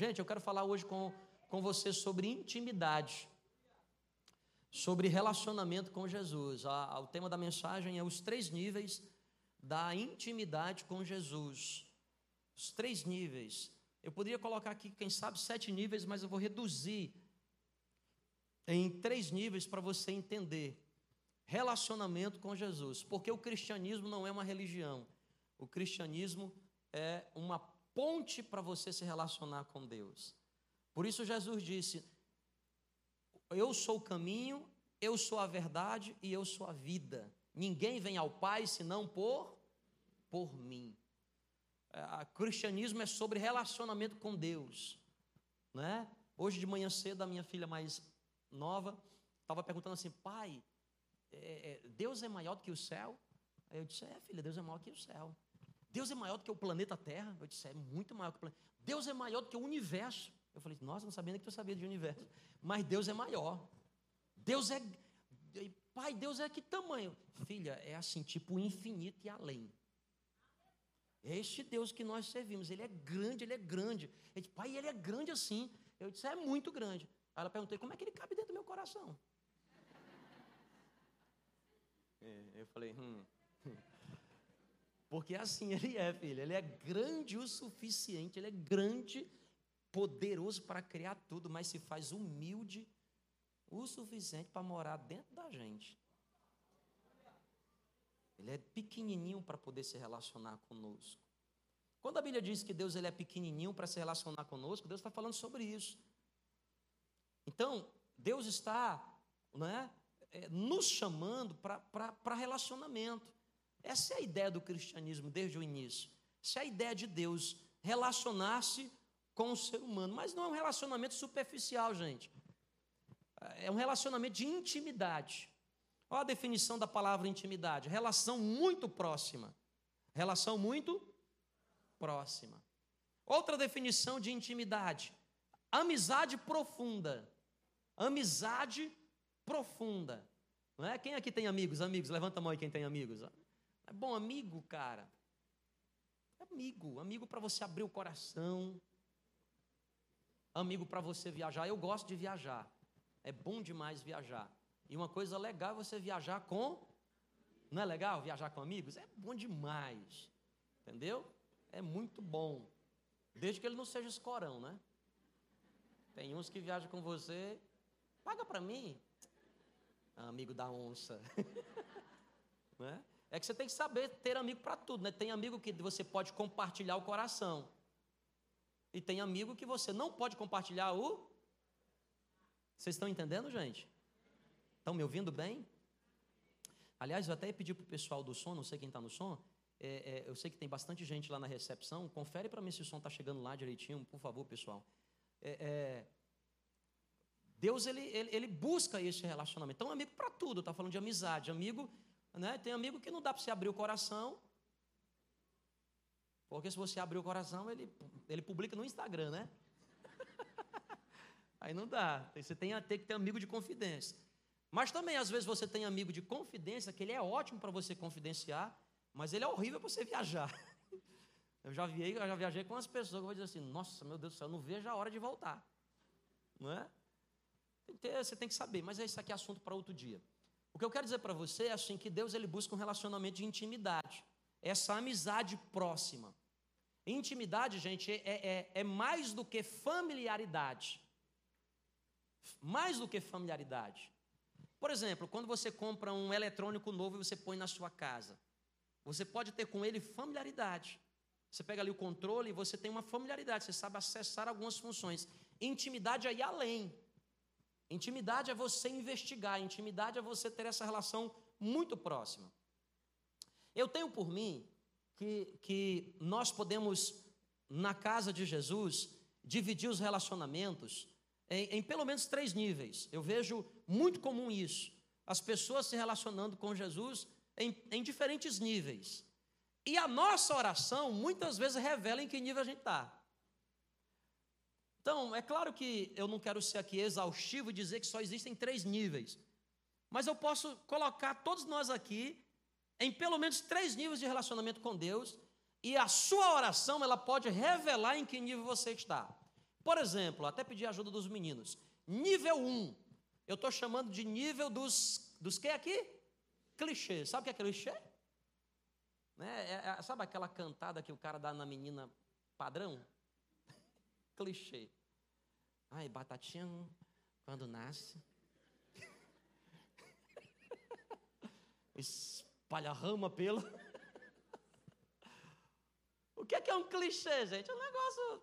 Gente, eu quero falar hoje com, com você sobre intimidade, sobre relacionamento com Jesus. A, a, o tema da mensagem é os três níveis da intimidade com Jesus. Os três níveis. Eu poderia colocar aqui, quem sabe, sete níveis, mas eu vou reduzir em três níveis para você entender. Relacionamento com Jesus, porque o cristianismo não é uma religião, o cristianismo é uma ponte para você se relacionar com Deus. Por isso Jesus disse: Eu sou o caminho, eu sou a verdade e eu sou a vida. Ninguém vem ao Pai senão por por mim. É, o cristianismo é sobre relacionamento com Deus, né? Hoje de manhã cedo a minha filha mais nova, estava perguntando assim, pai, é, é, Deus é maior do que o céu? Aí eu disse, é filha, Deus é maior que o céu. Deus é maior do que o planeta Terra? Eu disse, é muito maior que o planeta. Deus é maior do que o universo. Eu falei, nossa, não sabia nem que tu sabia de universo. Mas Deus é maior. Deus é. Pai, Deus é que tamanho? Filha, é assim, tipo infinito e além. É este Deus que nós servimos. Ele é grande, ele é grande. Ele disse, pai, ele é grande assim. Eu disse, é muito grande. Aí ela perguntou, como é que ele cabe dentro do meu coração? É, eu falei, hum. Porque assim ele é, filho. Ele é grande o suficiente, ele é grande, poderoso para criar tudo, mas se faz humilde o suficiente para morar dentro da gente. Ele é pequenininho para poder se relacionar conosco. Quando a Bíblia diz que Deus ele é pequenininho para se relacionar conosco, Deus está falando sobre isso. Então, Deus está né, nos chamando para relacionamento. Essa é a ideia do cristianismo desde o início. Essa é a ideia de Deus, relacionar-se com o ser humano. Mas não é um relacionamento superficial, gente. É um relacionamento de intimidade. Olha a definição da palavra intimidade: relação muito próxima. Relação muito próxima. Outra definição de intimidade: amizade profunda. Amizade profunda. Não é? Quem aqui tem amigos? Amigos, levanta a mão aí quem tem amigos. É bom amigo, cara. Amigo, amigo para você abrir o coração. Amigo para você viajar. Eu gosto de viajar. É bom demais viajar. E uma coisa legal é você viajar com. Não é legal viajar com amigos? É bom demais. Entendeu? É muito bom. Desde que ele não seja escorão, né? Tem uns que viajam com você. Paga para mim. Amigo da onça. né? É que você tem que saber ter amigo para tudo, né? Tem amigo que você pode compartilhar o coração. E tem amigo que você não pode compartilhar o. Vocês estão entendendo, gente? Estão me ouvindo bem? Aliás, eu até pedi para o pessoal do som, não sei quem está no som, é, é, eu sei que tem bastante gente lá na recepção, confere para mim se o som está chegando lá direitinho, por favor, pessoal. É, é Deus, ele, ele, ele, busca esse relacionamento. Então, amigo para tudo, está falando de amizade. Amigo, né? tem amigo que não dá para você abrir o coração, porque se você abrir o coração, ele, ele publica no Instagram, né? Aí não dá. Você tem, tem que ter amigo de confidência. Mas também, às vezes, você tem amigo de confidência, que ele é ótimo para você confidenciar, mas ele é horrível para você viajar. Eu já, viajei, eu já viajei com umas pessoas que vão dizer assim: Nossa, meu Deus do céu, eu não vejo a hora de voltar. Não é? Tem ter, você tem que saber, mas isso aqui é assunto para outro dia. O que eu quero dizer para você é assim: que Deus ele busca um relacionamento de intimidade, essa amizade próxima. Intimidade, gente, é, é, é mais do que familiaridade. Mais do que familiaridade. Por exemplo, quando você compra um eletrônico novo e você põe na sua casa, você pode ter com ele familiaridade. Você pega ali o controle e você tem uma familiaridade, você sabe acessar algumas funções. Intimidade aí além. Intimidade é você investigar, intimidade é você ter essa relação muito próxima. Eu tenho por mim que, que nós podemos, na casa de Jesus, dividir os relacionamentos em, em pelo menos três níveis. Eu vejo muito comum isso. As pessoas se relacionando com Jesus em, em diferentes níveis. E a nossa oração muitas vezes revela em que nível a gente está. Então, é claro que eu não quero ser aqui exaustivo e dizer que só existem três níveis. Mas eu posso colocar todos nós aqui em pelo menos três níveis de relacionamento com Deus. E a sua oração, ela pode revelar em que nível você está. Por exemplo, até pedir ajuda dos meninos. Nível 1. Eu estou chamando de nível dos. Dos que aqui? Clichê. Sabe o que é clichê? Né? É, é, sabe aquela cantada que o cara dá na menina padrão? Clichê. Ai, batatinha quando nasce. Espalha rama pela. O que é, que é um clichê, gente? É um negócio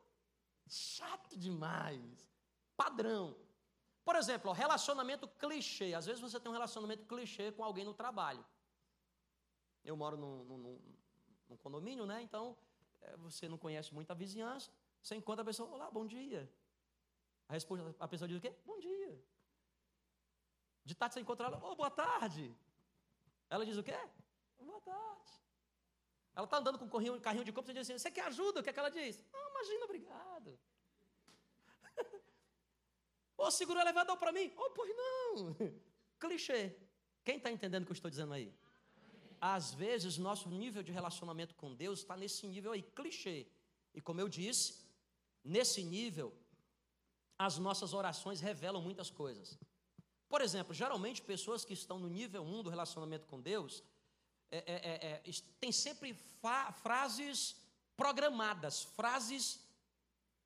chato demais. Padrão. Por exemplo, relacionamento clichê. Às vezes você tem um relacionamento clichê com alguém no trabalho. Eu moro num, num, num condomínio, né? Então, é, você não conhece muito a vizinhança. Você encontra a pessoa, olá, bom dia. A, resposta, a pessoa diz o quê? Bom dia. De tarde você encontra ela, oh, boa tarde. Ela diz o quê? Boa tarde. Ela está andando com um carrinho, de compra, você diz assim, você quer ajuda? O que é que ela diz? Não, imagina, obrigado. Ô, oh, segura o elevador para mim. Oh, pois não. Clichê. Quem está entendendo o que eu estou dizendo aí? Às vezes, nosso nível de relacionamento com Deus está nesse nível aí, clichê. E como eu disse, nesse nível, as nossas orações revelam muitas coisas. Por exemplo, geralmente pessoas que estão no nível 1 do relacionamento com Deus, é, é, é, é tem sempre frases programadas, frases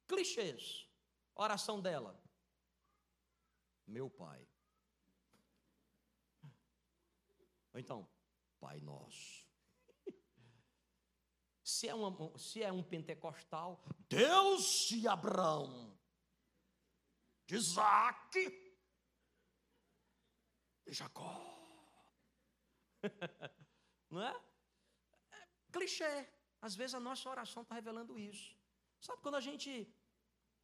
clichês. Oração dela. Meu pai. Ou então, Pai Nosso. Se é, uma, se é um pentecostal, Deus de Abraão, de Isaac, de Jacó. Não é? é? Clichê. Às vezes a nossa oração está revelando isso. Sabe quando a gente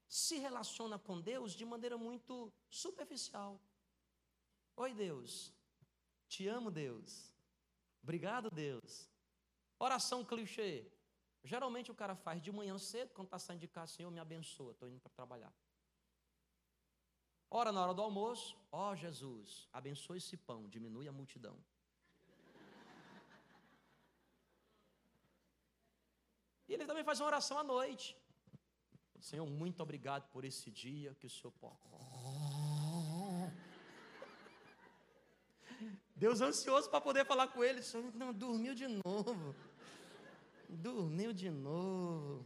se relaciona com Deus de maneira muito superficial? Oi, Deus. Te amo, Deus. Obrigado, Deus. Oração clichê. Geralmente o cara faz de manhã cedo, quando está saindo de casa, Senhor, me abençoa, estou indo para trabalhar. Ora na hora do almoço, ó oh, Jesus, abençoa esse pão, diminui a multidão. E ele também faz uma oração à noite. Senhor, muito obrigado por esse dia que o Senhor Deus ansioso para poder falar com ele. Senhor, não, dormiu de novo. Dormiu de novo.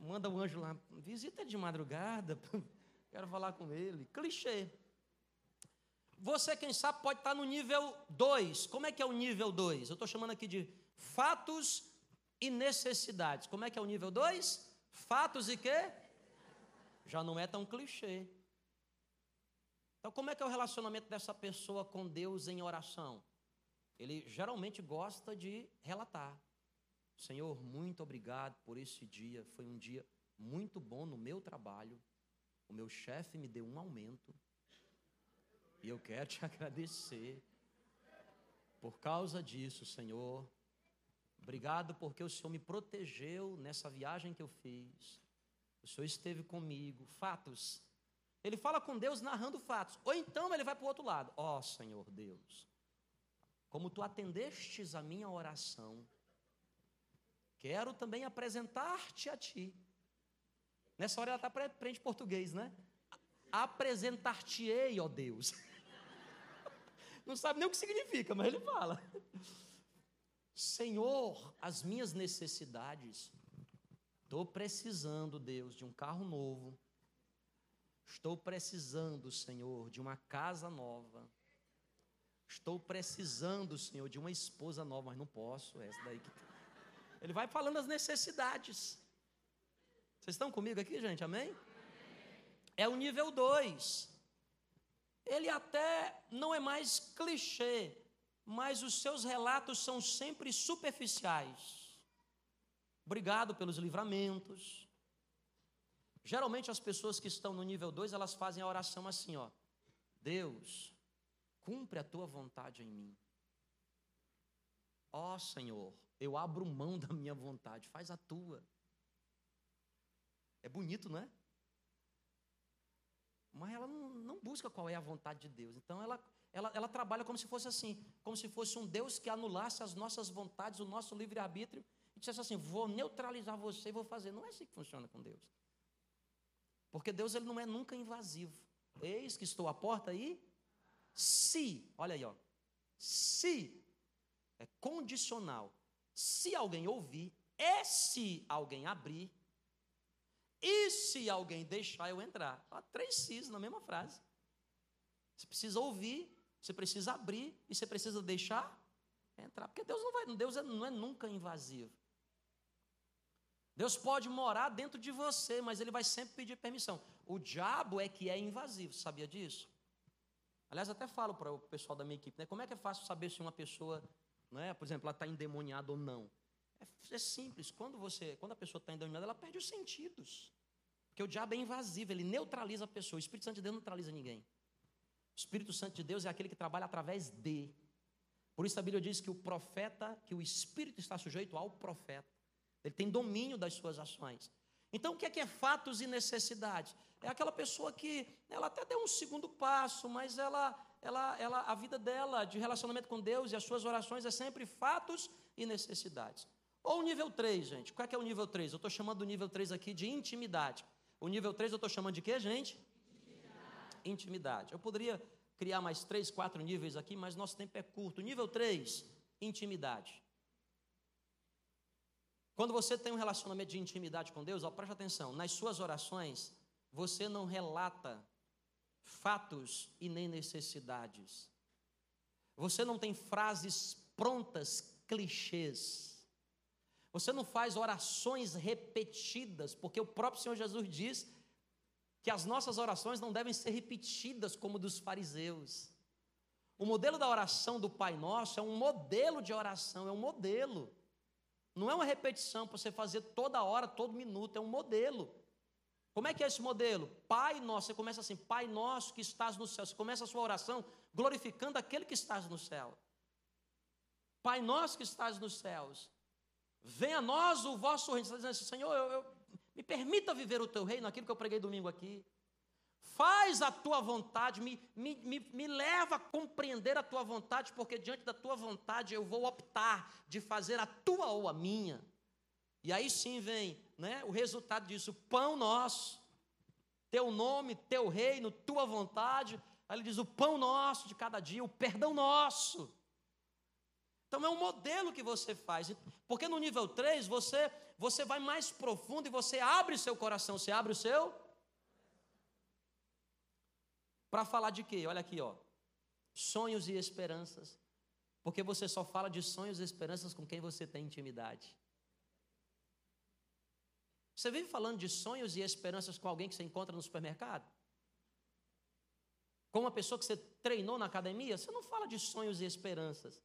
Manda o anjo lá, visita de madrugada. Quero falar com ele. Clichê. Você, quem sabe, pode estar no nível 2. Como é que é o nível 2? Eu estou chamando aqui de fatos e necessidades. Como é que é o nível 2? Fatos e quê? Já não é tão clichê. Então, como é que é o relacionamento dessa pessoa com Deus em oração? Ele geralmente gosta de relatar. Senhor, muito obrigado por esse dia. Foi um dia muito bom no meu trabalho. O meu chefe me deu um aumento. E eu quero te agradecer. Por causa disso, Senhor, Obrigado porque o Senhor me protegeu nessa viagem que eu fiz. O Senhor esteve comigo. Fatos. Ele fala com Deus narrando fatos. Ou então ele vai para o outro lado. Ó oh, Senhor Deus, como tu atendestes a minha oração, quero também apresentar-te a ti. Nessa hora ela está aprende português, né? Apresentar-te-ei, ó Deus. Não sabe nem o que significa, mas ele fala. Senhor, as minhas necessidades. Estou precisando, Deus, de um carro novo. Estou precisando, Senhor, de uma casa nova. Estou precisando, Senhor, de uma esposa nova, mas não posso, essa daí que. Ele vai falando as necessidades. Vocês estão comigo aqui, gente? Amém? É o nível 2. Ele até não é mais clichê, mas os seus relatos são sempre superficiais. Obrigado pelos livramentos. Geralmente as pessoas que estão no nível 2, elas fazem a oração assim, ó: Deus, cumpre a tua vontade em mim. Ó Senhor, eu abro mão da minha vontade, faz a tua. É bonito, não é? Mas ela não, não busca qual é a vontade de Deus. Então ela ela, ela trabalha como se fosse assim, como se fosse um Deus que anulasse as nossas vontades, o nosso livre-arbítrio, e dissesse assim: vou neutralizar você e vou fazer. Não é assim que funciona com Deus. Porque Deus ele não é nunca invasivo. Eis que estou à porta aí. Se, olha aí, ó. Se é condicional. Se alguém ouvir, é se alguém abrir, e se alguém deixar eu entrar. Há três sis na mesma frase. Você precisa ouvir, você precisa abrir e você precisa deixar entrar. Porque Deus não vai, Deus é, não é nunca invasivo. Deus pode morar dentro de você, mas ele vai sempre pedir permissão. O diabo é que é invasivo, sabia disso? Aliás, até falo para o pessoal da minha equipe, né? Como é que é fácil saber se uma pessoa, né, por exemplo, ela está endemoniada ou não? É, é, simples. Quando você, quando a pessoa está endemoniada, ela perde os sentidos. Porque o diabo é invasivo, ele neutraliza a pessoa. O Espírito Santo de Deus não neutraliza ninguém. O Espírito Santo de Deus é aquele que trabalha através de. Por isso a Bíblia diz que o profeta, que o Espírito está sujeito ao profeta. Ele tem domínio das suas ações. Então, o que é que é fatos e necessidades? É aquela pessoa que ela até deu um segundo passo, mas ela, ela, ela, a vida dela de relacionamento com Deus e as suas orações é sempre fatos e necessidades. Ou o nível 3, gente. Qual é, que é o nível 3? Eu estou chamando o nível 3 aqui de intimidade. O nível 3 eu estou chamando de quê, gente? intimidade. Eu poderia criar mais três, quatro níveis aqui, mas nosso tempo é curto. Nível 3, intimidade. Quando você tem um relacionamento de intimidade com Deus, ó, preste atenção, nas suas orações, você não relata fatos e nem necessidades. Você não tem frases prontas, clichês. Você não faz orações repetidas, porque o próprio Senhor Jesus diz que as nossas orações não devem ser repetidas como dos fariseus. O modelo da oração do Pai Nosso é um modelo de oração, é um modelo. Não é uma repetição para você fazer toda hora, todo minuto, é um modelo. Como é que é esse modelo? Pai Nosso, você começa assim, Pai Nosso que estás no céu. Você começa a sua oração glorificando aquele que estás no céu. Pai Nosso que estás nos céus. Venha a nós o vosso reino. Você está dizendo assim, Senhor, eu, eu me permita viver o teu reino, aquilo que eu preguei domingo aqui. Faz a tua vontade, me, me, me, me leva a compreender a tua vontade, porque diante da tua vontade eu vou optar de fazer a tua ou a minha. E aí sim vem né, o resultado disso: pão nosso, teu nome, teu reino, tua vontade. Aí ele diz: o pão nosso de cada dia, o perdão nosso. Então é um modelo que você faz. Porque no nível 3 você, você vai mais profundo e você abre seu coração. Você abre o seu. Para falar de quê? Olha aqui, ó. Sonhos e esperanças. Porque você só fala de sonhos e esperanças com quem você tem intimidade. Você vive falando de sonhos e esperanças com alguém que você encontra no supermercado? Com uma pessoa que você treinou na academia? Você não fala de sonhos e esperanças.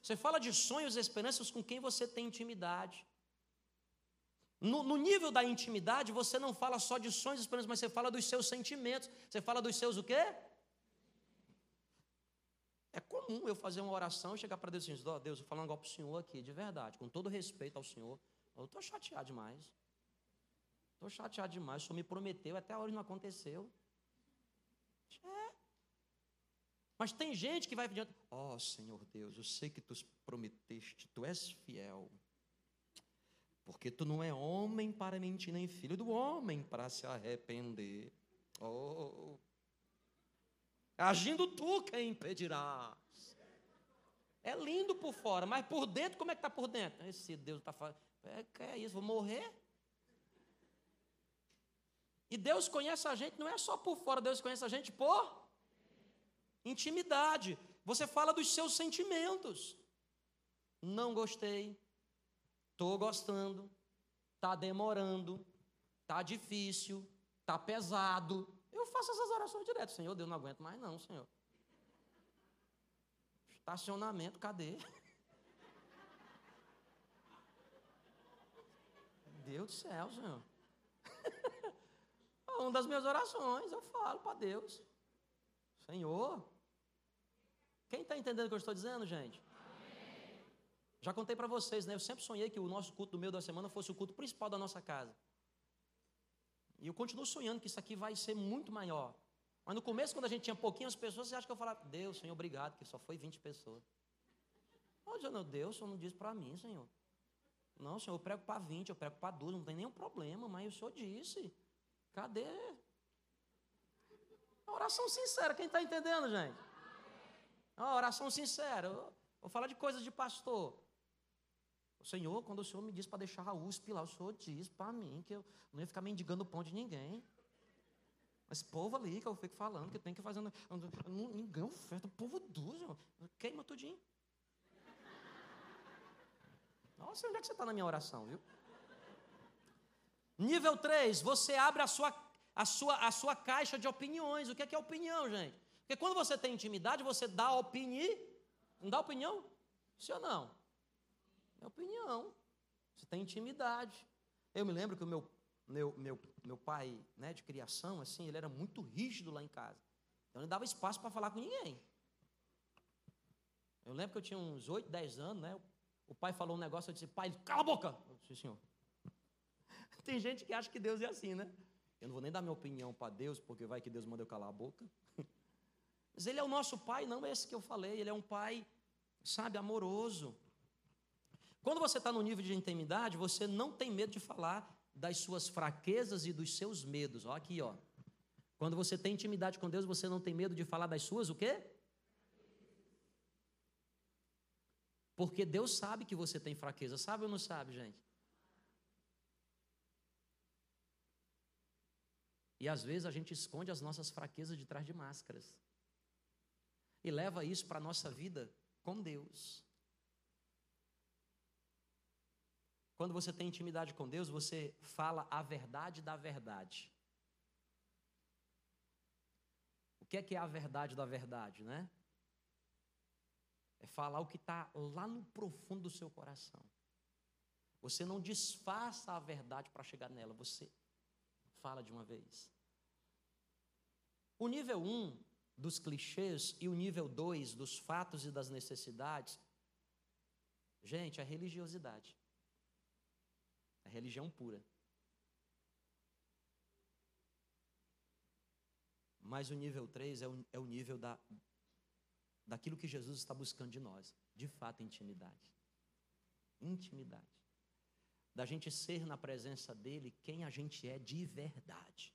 Você fala de sonhos e esperanças com quem você tem intimidade. No, no, nível da intimidade, você não fala só de sonhos e esperanças, mas você fala dos seus sentimentos. Você fala dos seus o quê? É comum eu fazer uma oração e chegar para Deus e dizer, oh, Deus, eu um negócio para o Senhor aqui, de verdade, com todo respeito ao Senhor. Eu estou chateado demais. Estou chateado demais. O Senhor me prometeu, até hoje não aconteceu. É. Mas tem gente que vai pedir, ó oh, Senhor Deus, eu sei que tu prometeste, tu és fiel. Porque tu não é homem para mentir, nem filho do homem para se arrepender. Oh. Agindo tu, quem impedirás? É lindo por fora, mas por dentro, como é que está por dentro? Esse Deus está falando, é, que é isso, vou morrer? E Deus conhece a gente, não é só por fora, Deus conhece a gente por Intimidade. Você fala dos seus sentimentos. Não gostei. Estou gostando. Está demorando. Está difícil. Está pesado. Eu faço essas orações direto. Senhor, Deus, não aguento mais não, Senhor. Estacionamento, cadê? Deus do céu, Senhor. Uma das minhas orações, eu falo para Deus. Senhor, quem está entendendo o que eu estou dizendo, gente? Já contei para vocês, né? Eu sempre sonhei que o nosso culto do meio da semana fosse o culto principal da nossa casa. E eu continuo sonhando que isso aqui vai ser muito maior. Mas no começo, quando a gente tinha pouquinhas pessoas, você acha que eu falava, Deus, Senhor, obrigado, que só foi 20 pessoas. Hoje, meu Deus, o Senhor não disse para mim, Senhor. Não, Senhor, eu prego para 20, eu prego para 12, não tem nenhum problema, mas o Senhor disse. Cadê? A oração sincera, quem está entendendo, gente? A oração sincera. Eu vou falar de coisas de pastor. O Senhor, quando o Senhor me diz para deixar a USP lá, o Senhor diz para mim que eu não ia ficar mendigando pão de ninguém. Mas povo ali que eu fico falando que tem que fazer. Ninguém oferta, o povo duro, queima tudinho. Nossa, onde é que você está na minha oração, viu? Nível 3, você abre a sua, a sua, a sua caixa de opiniões. O que é, que é opinião, gente? Porque quando você tem intimidade, você dá opinião. Não dá opinião? Sim ou não? É opinião. Você tem intimidade. Eu me lembro que o meu, meu, meu, meu pai né, de criação, assim, ele era muito rígido lá em casa. Então ele dava espaço para falar com ninguém. Eu lembro que eu tinha uns 8, 10 anos, né? O pai falou um negócio, eu disse, pai, cala a boca! Eu disse, senhor. Tem gente que acha que Deus é assim, né? Eu não vou nem dar minha opinião para Deus, porque vai que Deus manda eu calar a boca. Mas Ele é o nosso Pai, não é esse que eu falei. Ele é um Pai, sabe, amoroso. Quando você está no nível de intimidade, você não tem medo de falar das suas fraquezas e dos seus medos. Ó, aqui, ó. Quando você tem intimidade com Deus, você não tem medo de falar das suas o quê? Porque Deus sabe que você tem fraqueza. Sabe ou não sabe, gente? E às vezes a gente esconde as nossas fraquezas de trás de máscaras. E leva isso para a nossa vida com Deus. Quando você tem intimidade com Deus, você fala a verdade da verdade. O que é que é a verdade da verdade, né? É falar o que está lá no profundo do seu coração. Você não disfarça a verdade para chegar nela, você fala de uma vez. O nível 1 um dos clichês e o nível 2 dos fatos e das necessidades, gente, é religiosidade. É religião pura. Mas o nível 3 é o, é o nível da, daquilo que Jesus está buscando de nós. De fato, intimidade. Intimidade. Da gente ser na presença dele quem a gente é de verdade.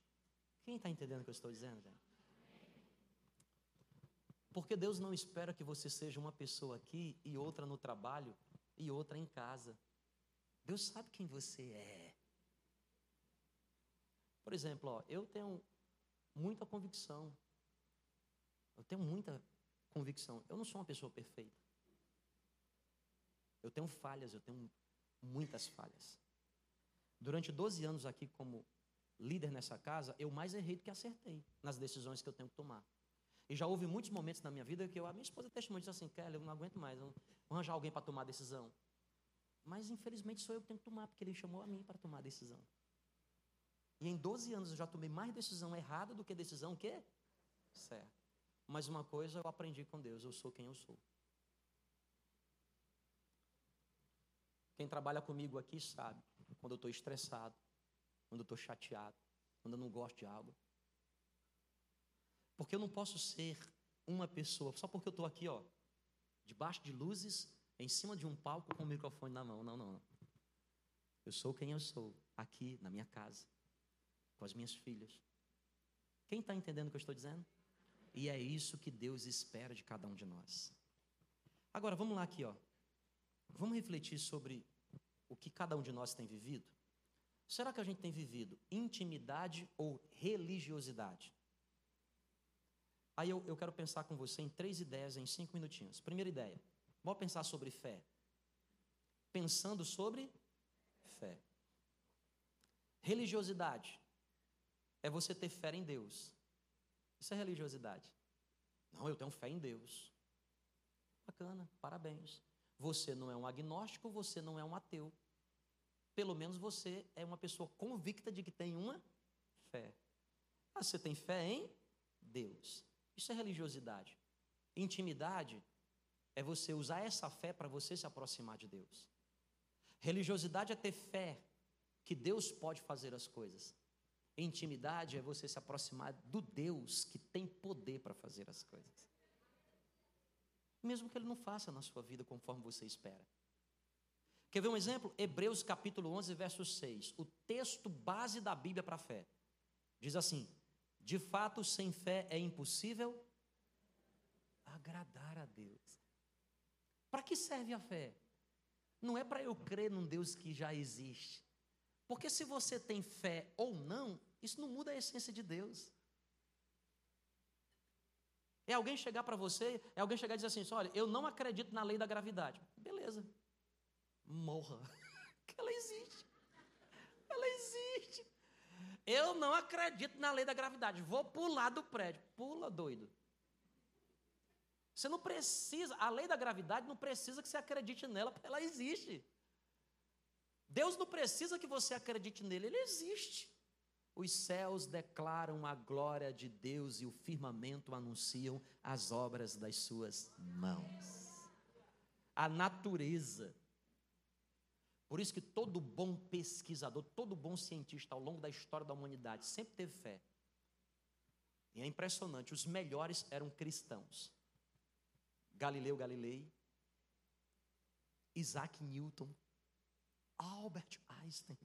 Quem está entendendo o que eu estou dizendo? Porque Deus não espera que você seja uma pessoa aqui e outra no trabalho e outra em casa. Deus sabe quem você é. Por exemplo, ó, eu tenho muita convicção. Eu tenho muita convicção. Eu não sou uma pessoa perfeita. Eu tenho falhas, eu tenho muitas falhas. Durante 12 anos aqui como líder nessa casa, eu mais errei do que acertei nas decisões que eu tenho que tomar. E já houve muitos momentos na minha vida que eu, a minha esposa testemunha disse assim, Kelly, eu não aguento mais, vou arranjar alguém para tomar decisão. Mas infelizmente sou eu que tenho que tomar, porque ele chamou a mim para tomar a decisão. E em 12 anos eu já tomei mais decisão errada do que decisão que certa. Mas uma coisa eu aprendi com Deus, eu sou quem eu sou. Quem trabalha comigo aqui sabe, quando eu estou estressado, quando eu estou chateado, quando eu não gosto de algo, porque eu não posso ser uma pessoa, só porque eu estou aqui, ó, debaixo de luzes, em cima de um palco com o microfone na mão. Não, não, não. Eu sou quem eu sou, aqui na minha casa, com as minhas filhas. Quem está entendendo o que eu estou dizendo? E é isso que Deus espera de cada um de nós. Agora, vamos lá aqui, ó. Vamos refletir sobre o que cada um de nós tem vivido? Será que a gente tem vivido intimidade ou religiosidade? Aí eu, eu quero pensar com você em três ideias em cinco minutinhos. Primeira ideia, vamos pensar sobre fé. Pensando sobre fé. Religiosidade é você ter fé em Deus. Isso é religiosidade. Não, eu tenho fé em Deus. Bacana, parabéns. Você não é um agnóstico, você não é um ateu. Pelo menos você é uma pessoa convicta de que tem uma fé. Ah, você tem fé em Deus. Isso é religiosidade. Intimidade é você usar essa fé para você se aproximar de Deus. Religiosidade é ter fé que Deus pode fazer as coisas. Intimidade é você se aproximar do Deus que tem poder para fazer as coisas. Mesmo que ele não faça na sua vida conforme você espera. Quer ver um exemplo? Hebreus capítulo 11, verso 6. O texto base da Bíblia para a fé. Diz assim: de fato, sem fé é impossível agradar a Deus. Para que serve a fé? Não é para eu crer num Deus que já existe. Porque se você tem fé ou não, isso não muda a essência de Deus. É alguém chegar para você, é alguém chegar e dizer assim: olha, eu não acredito na lei da gravidade. Beleza. Morra. Ela existe. Ela existe. Eu não acredito na lei da gravidade. Vou pular do prédio. Pula, doido. Você não precisa, a lei da gravidade não precisa que você acredite nela, porque ela existe. Deus não precisa que você acredite nele, ele existe. Os céus declaram a glória de Deus e o firmamento anunciam as obras das suas mãos. A natureza. Por isso que todo bom pesquisador, todo bom cientista ao longo da história da humanidade sempre teve fé. E é impressionante, os melhores eram cristãos. Galileu Galilei, Isaac Newton, Albert Einstein,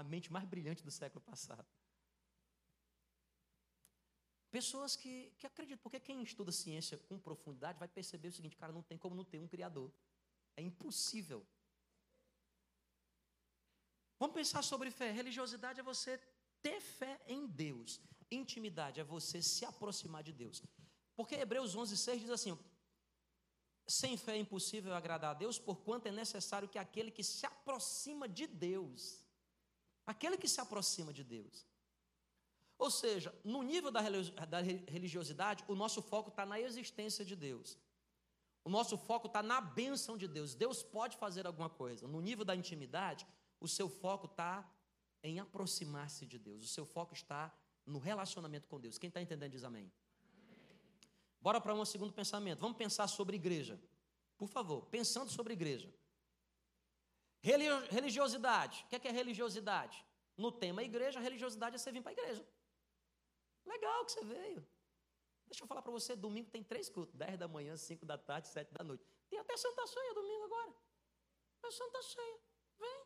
a mente mais brilhante do século passado. Pessoas que, que acreditam, porque quem estuda ciência com profundidade vai perceber o seguinte: cara, não tem como não ter um Criador. É impossível. Vamos pensar sobre fé. Religiosidade é você ter fé em Deus. Intimidade é você se aproximar de Deus. Porque Hebreus 11, 6 diz assim: sem fé é impossível agradar a Deus, porquanto é necessário que aquele que se aproxima de Deus, aquele que se aproxima de Deus. Ou seja, no nível da religiosidade, o nosso foco está na existência de Deus. O nosso foco está na bênção de Deus. Deus pode fazer alguma coisa. No nível da intimidade, o seu foco está em aproximar-se de Deus. O seu foco está no relacionamento com Deus. Quem está entendendo diz amém. Bora para um segundo pensamento. Vamos pensar sobre igreja. Por favor, pensando sobre igreja. Religiosidade. O que é, que é religiosidade? No tema igreja, religiosidade é você vir para a igreja. Legal que você veio. Deixa eu falar para você, domingo tem três cultos. 10 da manhã, 5 da tarde, 7 da noite. Tem até Santa Ceia domingo agora. É Santa Ceia. Vem.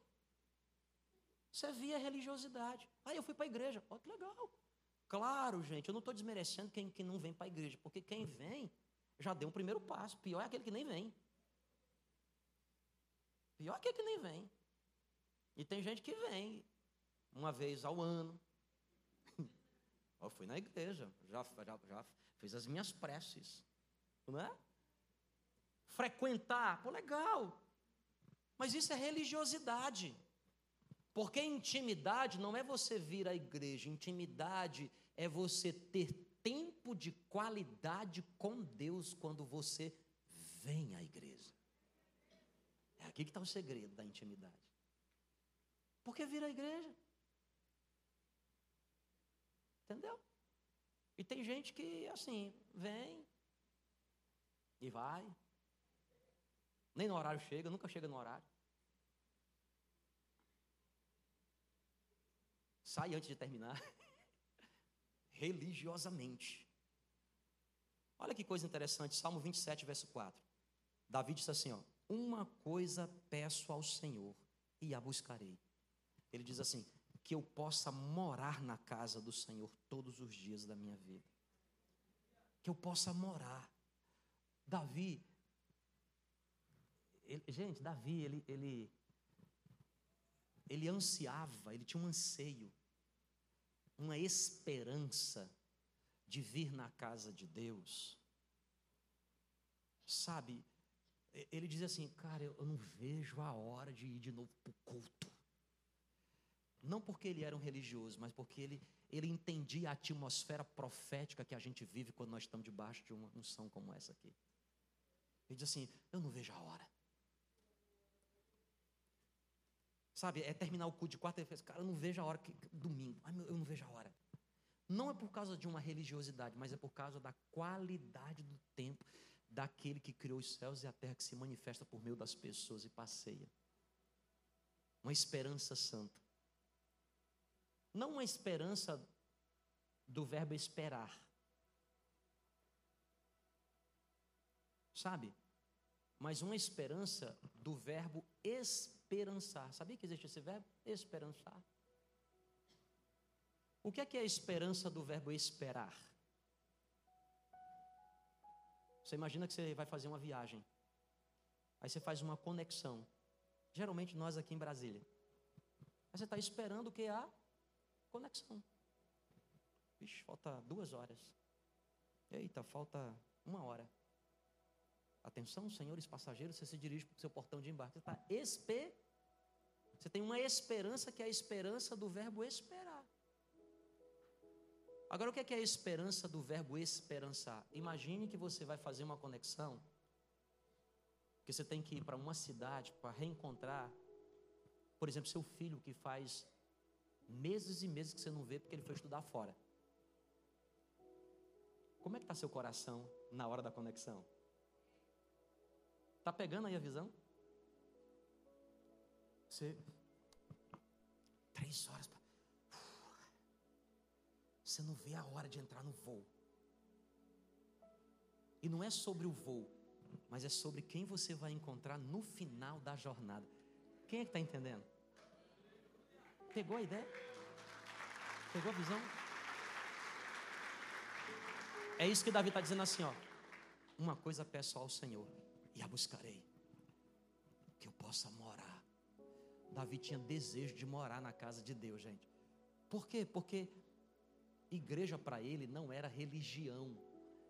Você via religiosidade. Aí eu fui para a igreja. Ó, que legal. Claro, gente, eu não estou desmerecendo quem, quem não vem para a igreja, porque quem vem já deu um primeiro passo. Pior é aquele que nem vem. Pior é aquele que nem vem. E tem gente que vem uma vez ao ano. Eu fui na igreja, já, já, já fiz as minhas preces. Não é? Frequentar, pô, legal. Mas isso é religiosidade. Porque intimidade não é você vir à igreja, intimidade é você ter tempo de qualidade com Deus quando você vem à igreja. É aqui que está o segredo da intimidade. Por que vir à igreja? Entendeu? E tem gente que, assim, vem e vai. Nem no horário chega, nunca chega no horário. Sai antes de terminar. religiosamente. Olha que coisa interessante, Salmo 27, verso 4. Davi disse assim: ó, Uma coisa peço ao Senhor e a buscarei. Ele diz assim: Que eu possa morar na casa do Senhor todos os dias da minha vida. Que eu possa morar. Davi, ele, gente, Davi, ele, ele, ele ansiava, ele tinha um anseio uma esperança de vir na casa de Deus. Sabe, ele diz assim, cara, eu não vejo a hora de ir de novo para o culto. Não porque ele era um religioso, mas porque ele, ele entendia a atmosfera profética que a gente vive quando nós estamos debaixo de uma unção como essa aqui. Ele diz assim: Eu não vejo a hora. Sabe, é terminar o culto de quarta e fez, cara, eu não vejo a hora que domingo, ai, eu não vejo a hora. Não é por causa de uma religiosidade, mas é por causa da qualidade do tempo daquele que criou os céus e a terra que se manifesta por meio das pessoas e passeia. Uma esperança santa. Não uma esperança do verbo esperar. Sabe? Mas uma esperança do verbo esperançar. Sabia que existe esse verbo? Esperançar. O que é que é a esperança do verbo esperar? Você imagina que você vai fazer uma viagem. Aí você faz uma conexão. Geralmente nós aqui em Brasília. Aí você está esperando que? A conexão. Vixe, falta duas horas. Eita, falta uma hora. Atenção, senhores passageiros, você se dirige para o seu portão de embarque. Você está espe... Você tem uma esperança que é a esperança do verbo esperar. Agora, o que é, que é a esperança do verbo esperançar? Imagine que você vai fazer uma conexão, que você tem que ir para uma cidade para reencontrar, por exemplo, seu filho que faz meses e meses que você não vê porque ele foi estudar fora. Como é que está seu coração na hora da conexão? Está pegando aí a visão? Você. Três horas. Pra... Você não vê a hora de entrar no voo. E não é sobre o voo, mas é sobre quem você vai encontrar no final da jornada. Quem é que está entendendo? Pegou a ideia? Pegou a visão? É isso que Davi está dizendo assim, ó. Uma coisa peço ao Senhor, e a buscarei, que eu possa morar. Davi tinha desejo de morar na casa de Deus, gente. Por quê? Porque igreja para ele não era religião,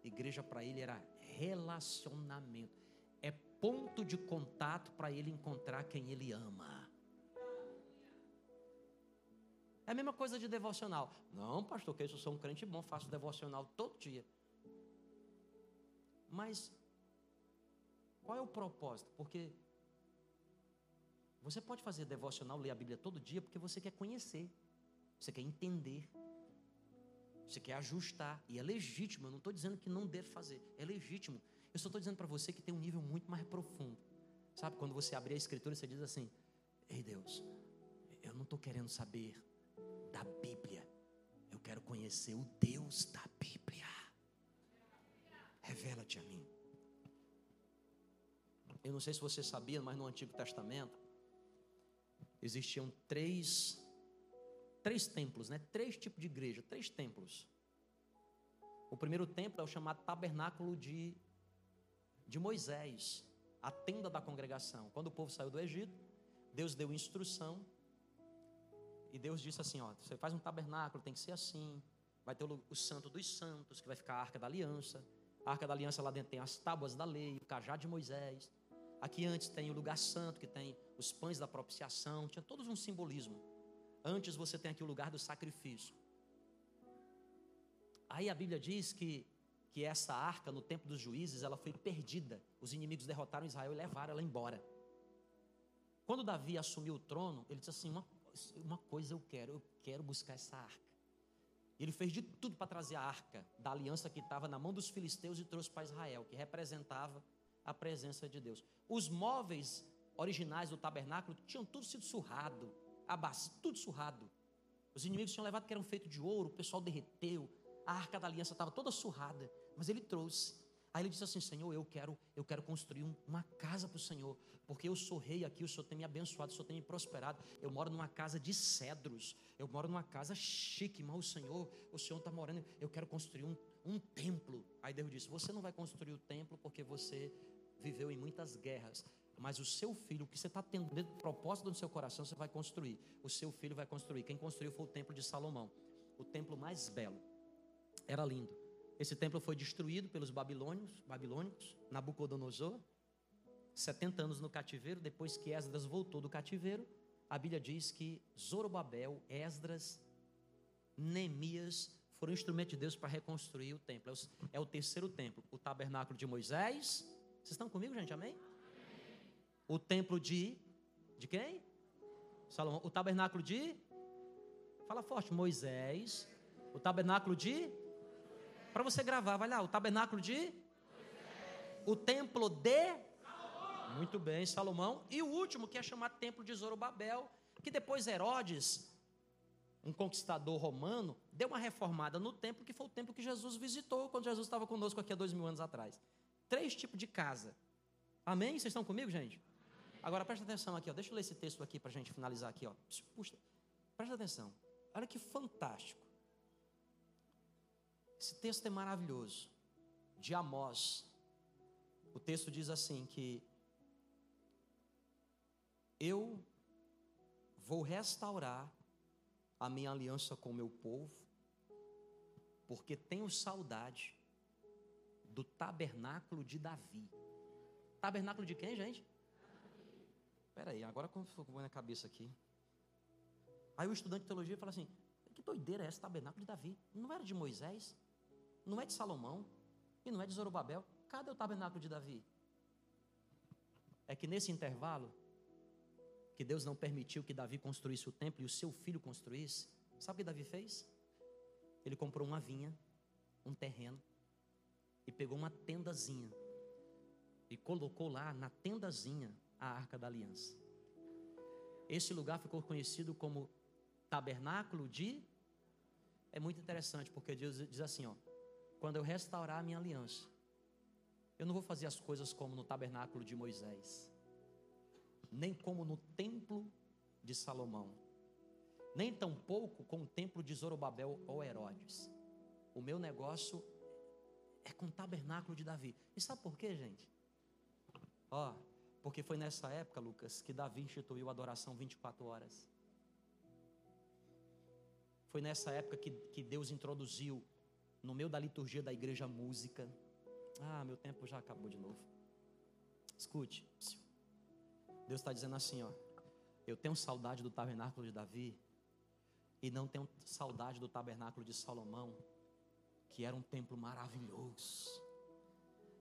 igreja para ele era relacionamento, é ponto de contato para ele encontrar quem ele ama. É a mesma coisa de devocional. Não, pastor, que eu sou um crente bom, faço devocional todo dia. Mas qual é o propósito? Porque você pode fazer devocional, ler a Bíblia todo dia, porque você quer conhecer, você quer entender, você quer ajustar, e é legítimo. Eu não estou dizendo que não deve fazer, é legítimo. Eu só estou dizendo para você que tem um nível muito mais profundo. Sabe, quando você abrir a Escritura, você diz assim: Ei Deus, eu não estou querendo saber da Bíblia. Eu quero conhecer o Deus da Bíblia. Revela-te a mim. Eu não sei se você sabia, mas no Antigo Testamento existiam três três templos, né? Três tipos de igreja, três templos. O primeiro templo é o chamado tabernáculo de de Moisés, a tenda da congregação. Quando o povo saiu do Egito, Deus deu instrução e Deus disse assim: ó, você faz um tabernáculo, tem que ser assim. Vai ter o, o santo dos santos, que vai ficar a arca da aliança. A arca da aliança lá dentro tem as tábuas da lei, o cajado de Moisés. Aqui antes tem o lugar santo, que tem os pães da propiciação, tinha todos um simbolismo. Antes você tem aqui o lugar do sacrifício. Aí a Bíblia diz que, que essa arca, no tempo dos juízes, ela foi perdida. Os inimigos derrotaram Israel e levaram ela embora. Quando Davi assumiu o trono, ele disse assim: uma, uma coisa eu quero, eu quero buscar essa arca. Ele fez de tudo para trazer a arca da aliança que estava na mão dos filisteus e trouxe para Israel, que representava a presença de Deus. Os móveis originais do tabernáculo tinham tudo sido surrado, a tudo surrado. Os inimigos tinham levado que eram feitos de ouro, o pessoal derreteu, a arca da aliança estava toda surrada, mas ele trouxe. Aí ele disse assim: Senhor, eu quero, eu quero construir uma casa para o Senhor, porque eu sou rei aqui, o Senhor tem me abençoado, o Senhor tem me prosperado. Eu moro numa casa de cedros, eu moro numa casa chique, mas o Senhor, o Senhor está morando, eu quero construir um, um templo. Aí Deus disse: Você não vai construir o templo porque você viveu em muitas guerras. Mas o seu filho, o que você está tendo dentro do propósito do seu coração, você vai construir. O seu filho vai construir. Quem construiu foi o templo de Salomão, o templo mais belo. Era lindo. Esse templo foi destruído pelos babilônios, babilônicos, Nabucodonosor, 70 anos no cativeiro, depois que Esdras voltou do cativeiro, a Bíblia diz que Zorobabel, Esdras, Neemias foram instrumentos de Deus para reconstruir o templo. É o é terceiro templo, o tabernáculo de Moisés. Vocês estão comigo, gente? Amém? O templo de de quem? Salomão. O tabernáculo de Fala forte, Moisés. O tabernáculo de para você gravar, vai lá, o tabernáculo de o templo de muito bem, Salomão. E o último, que é chamado Templo de Zorobabel, que depois Herodes, um conquistador romano, deu uma reformada no templo, que foi o templo que Jesus visitou quando Jesus estava conosco aqui há dois mil anos atrás. Três tipos de casa. Amém? Vocês estão comigo, gente? Agora presta atenção aqui, ó. deixa eu ler esse texto aqui para a gente finalizar aqui. Ó. Puxa, presta atenção. Olha que fantástico. Esse texto é maravilhoso. De Amós. O texto diz assim que eu vou restaurar a minha aliança com o meu povo, porque tenho saudade do tabernáculo de Davi. Tabernáculo de quem, gente? Espera aí, agora como ficou com a cabeça aqui. Aí o estudante de teologia fala assim: que doideira é esse tabernáculo de Davi? Não era de Moisés? Não é de Salomão? E não é de Zorobabel? Cadê o tabernáculo de Davi? É que nesse intervalo, que Deus não permitiu que Davi construísse o templo e o seu filho construísse, sabe o que Davi fez? Ele comprou uma vinha, um terreno, e pegou uma tendazinha, e colocou lá na tendazinha a arca da aliança. Esse lugar ficou conhecido como tabernáculo de. É muito interessante, porque Deus diz assim: ó, quando eu restaurar a minha aliança, eu não vou fazer as coisas como no tabernáculo de Moisés, nem como no templo de Salomão, nem tampouco com o templo de Zorobabel ou Herodes. O meu negócio é com o tabernáculo de Davi. E sabe por quê, gente? Ó, porque foi nessa época, Lucas, que Davi instituiu a adoração 24 horas. Foi nessa época que, que Deus introduziu no meio da liturgia da igreja música. Ah, meu tempo já acabou de novo. Escute. Deus está dizendo assim, ó. Eu tenho saudade do tabernáculo de Davi e não tenho saudade do tabernáculo de Salomão, que era um templo maravilhoso.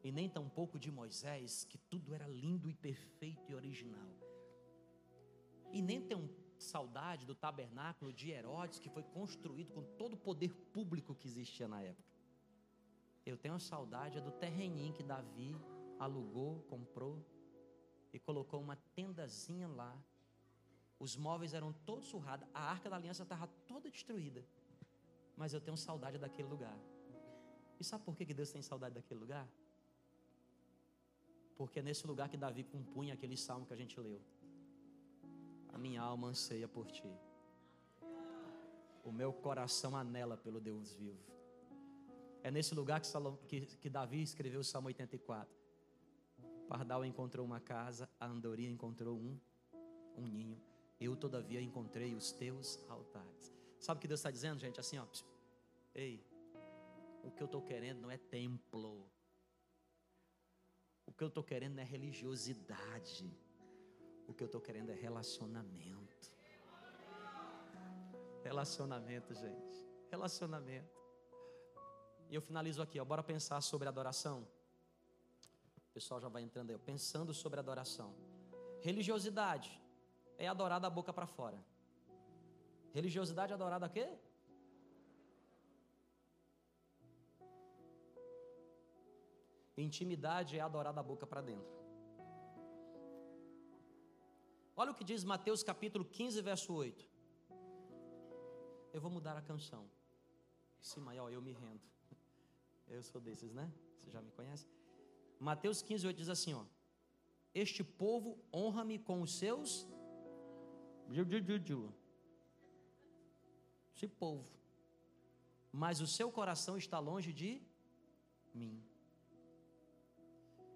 E nem tampouco de Moisés, que tudo era lindo e perfeito e original. E nem tenho saudade do tabernáculo de Herodes, que foi construído com todo o poder público que existia na época. Eu tenho saudade do terreninho que Davi alugou, comprou e colocou uma tendazinha lá. Os móveis eram todos surrados, a arca da aliança estava toda destruída. Mas eu tenho saudade daquele lugar. E sabe por que Deus tem saudade daquele lugar? Porque é nesse lugar que Davi compunha aquele salmo que a gente leu. A minha alma anseia por ti. O meu coração anela pelo Deus vivo. É nesse lugar que, Salom, que, que Davi escreveu o Salmo 84. Pardal encontrou uma casa, a andorinha encontrou um, um ninho. Eu, todavia, encontrei os teus altares. Sabe o que Deus está dizendo, gente? Assim, ó. Ei, o que eu estou querendo não é templo. O que eu estou querendo não é religiosidade. O que eu estou querendo é relacionamento. Relacionamento, gente. Relacionamento. E eu finalizo aqui, ó. Bora pensar sobre adoração. O pessoal já vai entrando aí, pensando sobre adoração. Religiosidade é adorar da boca para fora. Religiosidade é adorar da quê? Intimidade é adorar da boca para dentro. Olha o que diz Mateus capítulo 15, verso 8. Eu vou mudar a canção. Sim, maior, eu me rendo. Eu sou desses, né? Você já me conhece? Mateus 15, 8 diz assim: ó. Este povo honra-me com os seus. Esse povo. Mas o seu coração está longe de mim.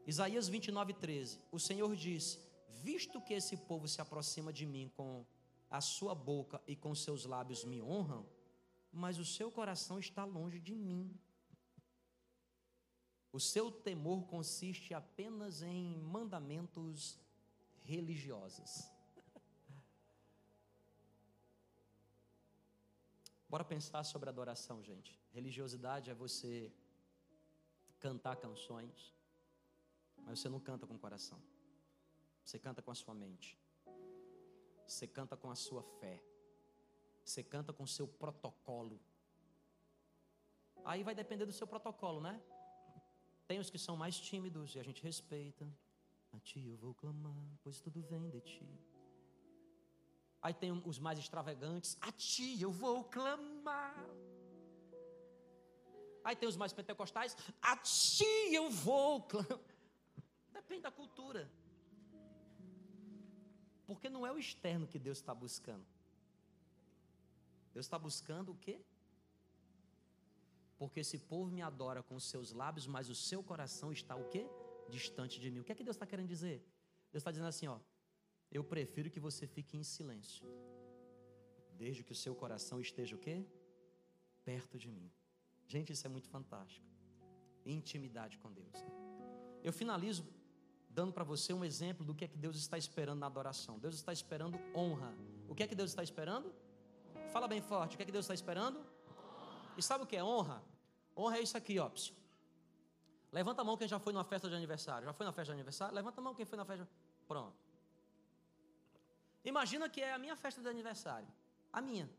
Isaías 29, 13. O Senhor disse: visto que esse povo se aproxima de mim com a sua boca e com seus lábios me honram, mas o seu coração está longe de mim. O seu temor consiste apenas em mandamentos religiosos. Bora pensar sobre adoração, gente. Religiosidade é você cantar canções, mas você não canta com o coração. Você canta com a sua mente. Você canta com a sua fé. Você canta com o seu protocolo. Aí vai depender do seu protocolo, né? Tem os que são mais tímidos e a gente respeita. A ti eu vou clamar, pois tudo vem de ti. Aí tem os mais extravagantes. A ti eu vou clamar. Aí tem os mais pentecostais. A ti eu vou clamar. Depende da cultura. Porque não é o externo que Deus está buscando. Deus está buscando o quê? Porque esse povo me adora com os seus lábios, mas o seu coração está o quê? Distante de mim. O que é que Deus está querendo dizer? Deus está dizendo assim, ó. Eu prefiro que você fique em silêncio. Desde que o seu coração esteja o quê? Perto de mim. Gente, isso é muito fantástico. Intimidade com Deus. Eu finalizo dando para você um exemplo do que é que Deus está esperando na adoração. Deus está esperando honra. O que é que Deus está esperando? Fala bem forte. O que é que Deus está esperando? E sabe o que é honra? Honra é isso aqui, ó. Levanta a mão quem já foi numa festa de aniversário. Já foi na festa de aniversário? Levanta a mão quem foi na festa. Pronto. Imagina que é a minha festa de aniversário. A minha.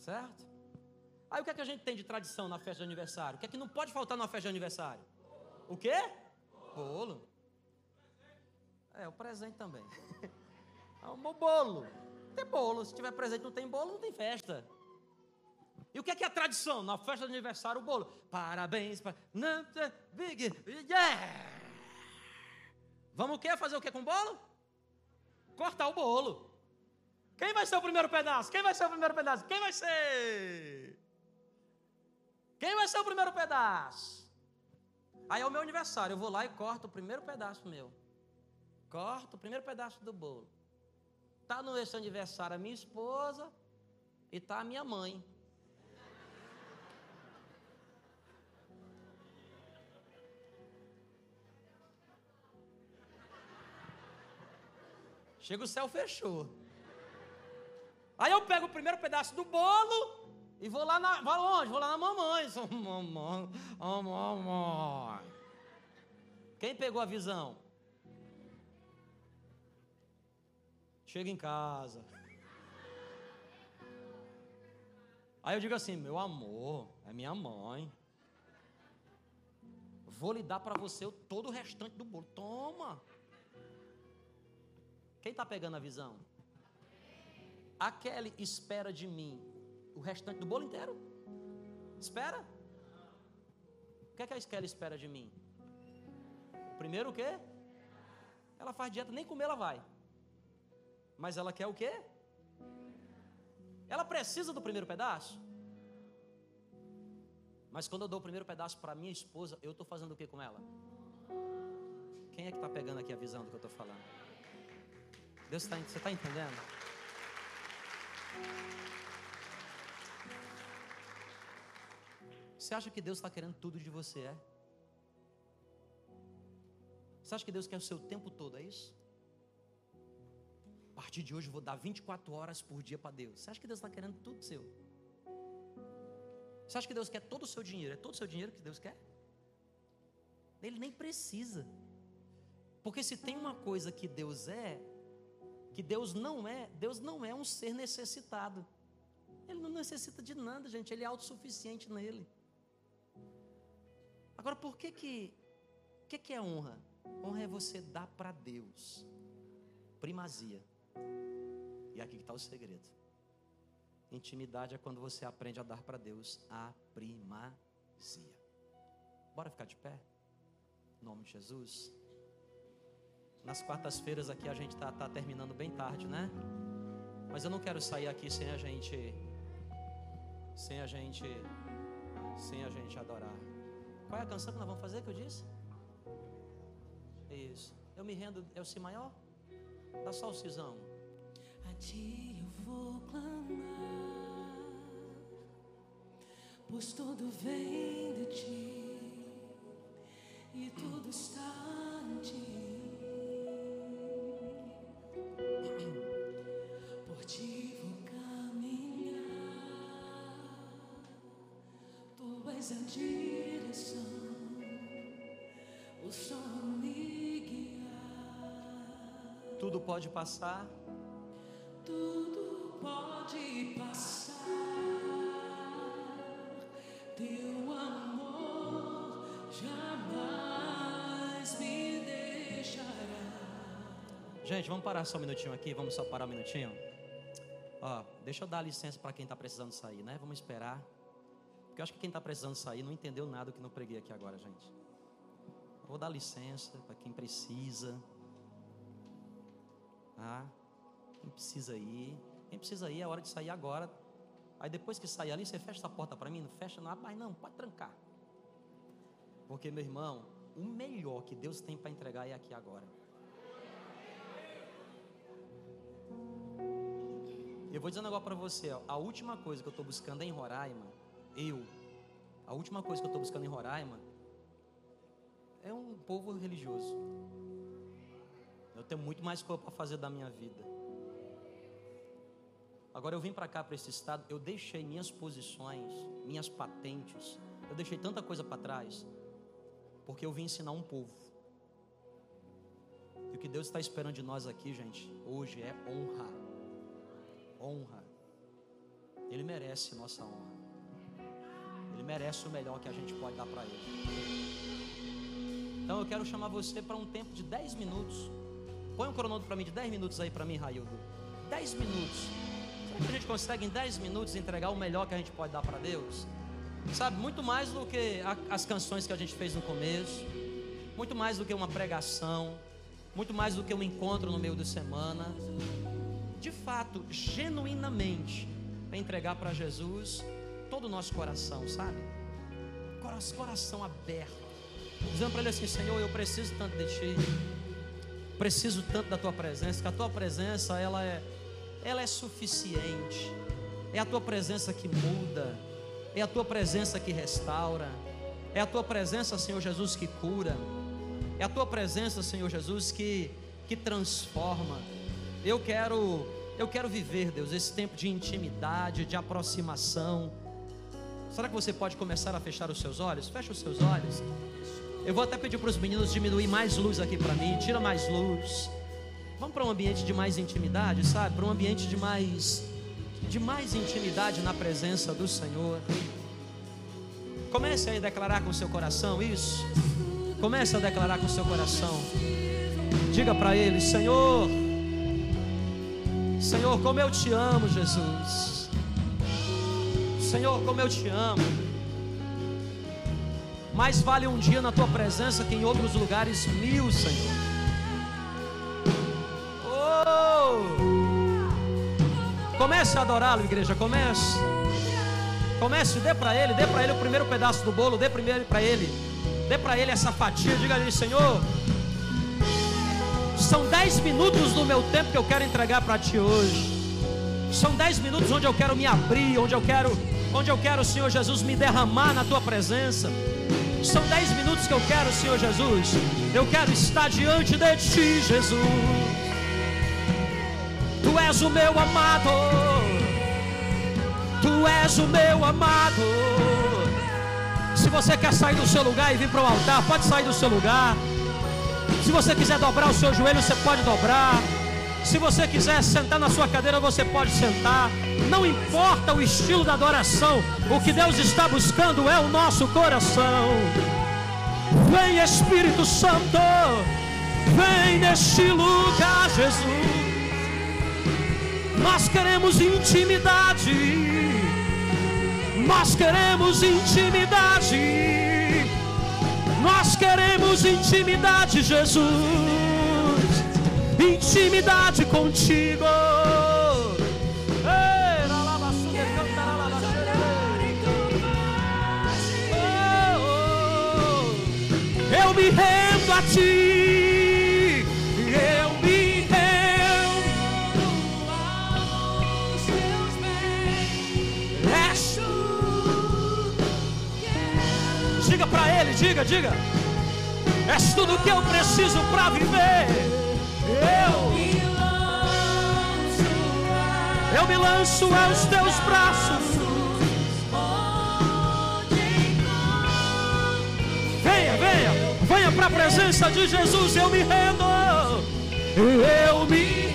Certo? Aí o que é que a gente tem de tradição na festa de aniversário? O que é que não pode faltar numa festa de aniversário? O quê? Bolo. É, o presente também. É um bolo. Tem bolo. Se tiver presente não tem bolo, não tem festa. E o que é que é a tradição? Na festa de aniversário, o bolo. Parabéns. Para... Big. Yeah. Vamos o quê? Fazer o quê com o bolo? Cortar o bolo. Quem vai ser o primeiro pedaço? Quem vai ser o primeiro pedaço? Quem vai ser? Quem vai ser o primeiro pedaço? Aí é o meu aniversário, eu vou lá e corto o primeiro pedaço meu. Corto o primeiro pedaço do bolo. Tá no esse aniversário a minha esposa e tá a minha mãe. Chega o céu fechou. Aí eu pego o primeiro pedaço do bolo e vou lá na. Vou onde? Vou lá na mamãe. Mamãe, mamãe. Quem pegou a visão? Chega em casa. Aí eu digo assim: meu amor, é minha mãe. Vou lhe dar para você todo o restante do bolo. Toma. Quem está pegando a visão? A Kelly espera de mim o restante do bolo inteiro? Espera? O que é que a Kelly espera de mim? Primeiro o quê? Ela faz dieta, nem comer ela vai. Mas ela quer o quê? Ela precisa do primeiro pedaço? Mas quando eu dou o primeiro pedaço para minha esposa, eu estou fazendo o que com ela? Quem é que está pegando aqui a visão do que eu estou falando? Deus está, você está entendendo? Você acha que Deus está querendo tudo de você, é? Você acha que Deus quer o seu tempo todo, é isso? A partir de hoje eu vou dar 24 horas por dia para Deus. Você acha que Deus está querendo tudo seu? Você acha que Deus quer todo o seu dinheiro? É todo o seu dinheiro que Deus quer? Ele nem precisa. Porque se tem uma coisa que Deus é, que Deus não é, Deus não é um ser necessitado. Ele não necessita de nada, gente, ele é autossuficiente nele. Agora, por que que, que, que é honra? Honra é você dar para Deus primazia. E aqui que está o segredo. Intimidade é quando você aprende a dar para Deus a primazia. Bora ficar de pé? Em nome de Jesus. Nas quartas-feiras aqui a gente está tá terminando bem tarde, né? Mas eu não quero sair aqui sem a gente, sem a gente, sem a gente adorar. Qual é a canção que nós vamos fazer que eu disse? Isso. Eu me rendo, é o Si maior? Dá só o Cisão. A ti eu vou clamar, pois tudo vem de ti e tudo está em ti. Tudo pode passar, Tudo pode passar, teu amor jamais me deixará. Gente, vamos parar só um minutinho aqui, vamos só parar um minutinho. Ó, deixa eu dar licença para quem está precisando sair, né? Vamos esperar. Porque eu acho que quem está precisando sair não entendeu nada do que não preguei aqui agora, gente. Vou dar licença para quem precisa. Ah, quem precisa ir. Quem precisa ir, é hora de sair agora. Aí depois que sair ali, você fecha essa porta para mim? Não fecha, não, mas não, pode trancar. Porque, meu irmão, o melhor que Deus tem para entregar é aqui agora. Eu vou dizer um negócio para você, ó, a última coisa que eu estou buscando em Roraima, eu, a última coisa que eu estou buscando em Roraima é um povo religioso. Eu tenho muito mais coisa para fazer da minha vida. Agora eu vim para cá, para esse estado, eu deixei minhas posições, minhas patentes, eu deixei tanta coisa para trás, porque eu vim ensinar um povo. E o que Deus está esperando de nós aqui, gente, hoje é honra. Honra. Ele merece nossa honra. Ele merece o melhor que a gente pode dar para ele. Então eu quero chamar você para um tempo de 10 minutos. Põe um cronômetro para mim de 10 minutos aí para mim, Raildo. 10 minutos. Será que a gente consegue em 10 minutos entregar o melhor que a gente pode dar para Deus? Sabe, muito mais do que as canções que a gente fez no começo, muito mais do que uma pregação, muito mais do que um encontro no meio da semana. De fato, genuinamente, entregar para Jesus todo o nosso coração, sabe? Coração aberto, dizendo para Ele assim: Senhor, eu preciso tanto de Ti, preciso tanto da Tua presença, que a Tua presença ela é, ela é suficiente, é a Tua presença que muda é a tua presença que restaura, é a tua presença, Senhor Jesus, que cura, é a tua presença, Senhor Jesus, que, que transforma. Eu quero, eu quero viver, Deus, esse tempo de intimidade, de aproximação. Será que você pode começar a fechar os seus olhos? Fecha os seus olhos. Eu vou até pedir para os meninos diminuir mais luz aqui para mim, tira mais luz. Vamos para um ambiente de mais intimidade, sabe? Para um ambiente de mais de mais intimidade na presença do Senhor. Comece a declarar com seu coração isso. Comece a declarar com seu coração. Diga para ele: Senhor, Senhor, como eu te amo, Jesus. Senhor, como eu te amo. Mais vale um dia na tua presença que em outros lugares mil, Senhor. Comece a adorá-lo, igreja. Comece. Comece, dê para ele, dê para ele o primeiro pedaço do bolo, dê primeiro para ele. Dê para ele essa fatia, diga ali, Senhor. São dez minutos do meu tempo que eu quero entregar para ti hoje. São dez minutos onde eu quero me abrir, onde eu quero, onde eu quero, Senhor Jesus, me derramar na tua presença. São dez minutos que eu quero, Senhor Jesus. Eu quero estar diante de ti, Jesus. Tu és o meu amado. Tu és o meu amado. Se você quer sair do seu lugar e vir para o altar, pode sair do seu lugar. Se você quiser dobrar o seu joelho, você pode dobrar. Se você quiser sentar na sua cadeira, você pode sentar. Não importa o estilo da adoração, o que Deus está buscando é o nosso coração. Vem Espírito Santo, vem neste lugar, Jesus. Nós queremos intimidade. Nós queremos intimidade. Nós queremos intimidade, Jesus. Intimidade contigo. Eu me rendo a ti. para Ele, diga, diga. És tudo que eu preciso para viver. Eu, eu me lanço aos teus braços. Venha, venha, venha para a presença de Jesus. Eu me rendo. Eu me rendo.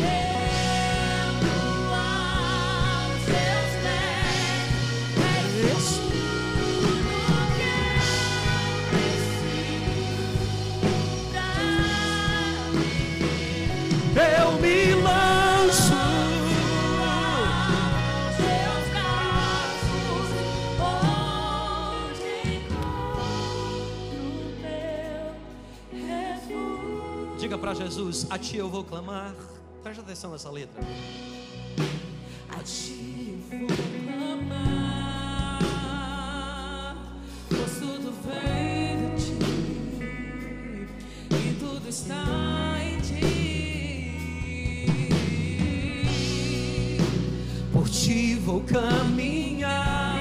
para Jesus: A ti eu vou clamar. Preste atenção nessa letra. A ti eu vou clamar, pois tudo vem de ti e tudo está em ti. Por ti vou caminhar,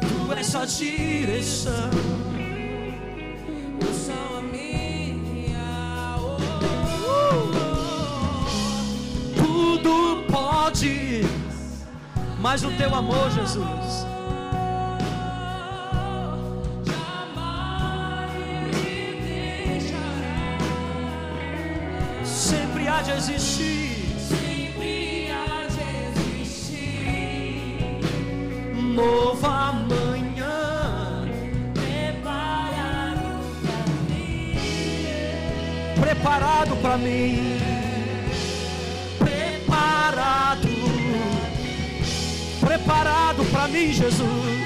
tu és a direção. Mas o teu amor, Jesus. Sempre há de existir. Sempre há de existir. Novo amanhã. Preparado para mim. Preparado para mim. para mim, Jesus.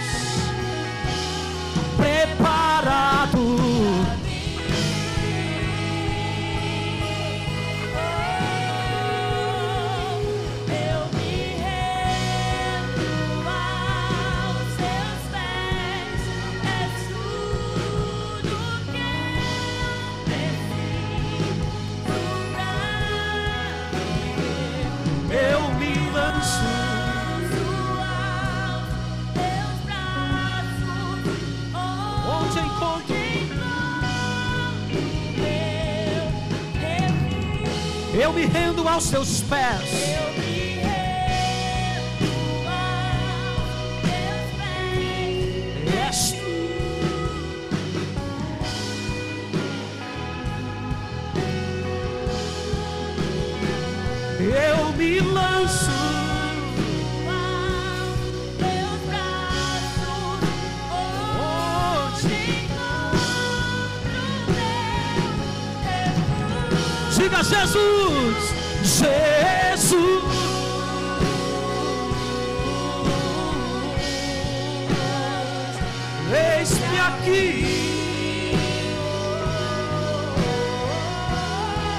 Eu me rendo aos seus pés. Eu me lanço. Jesus, Jesus. Eis-me aqui,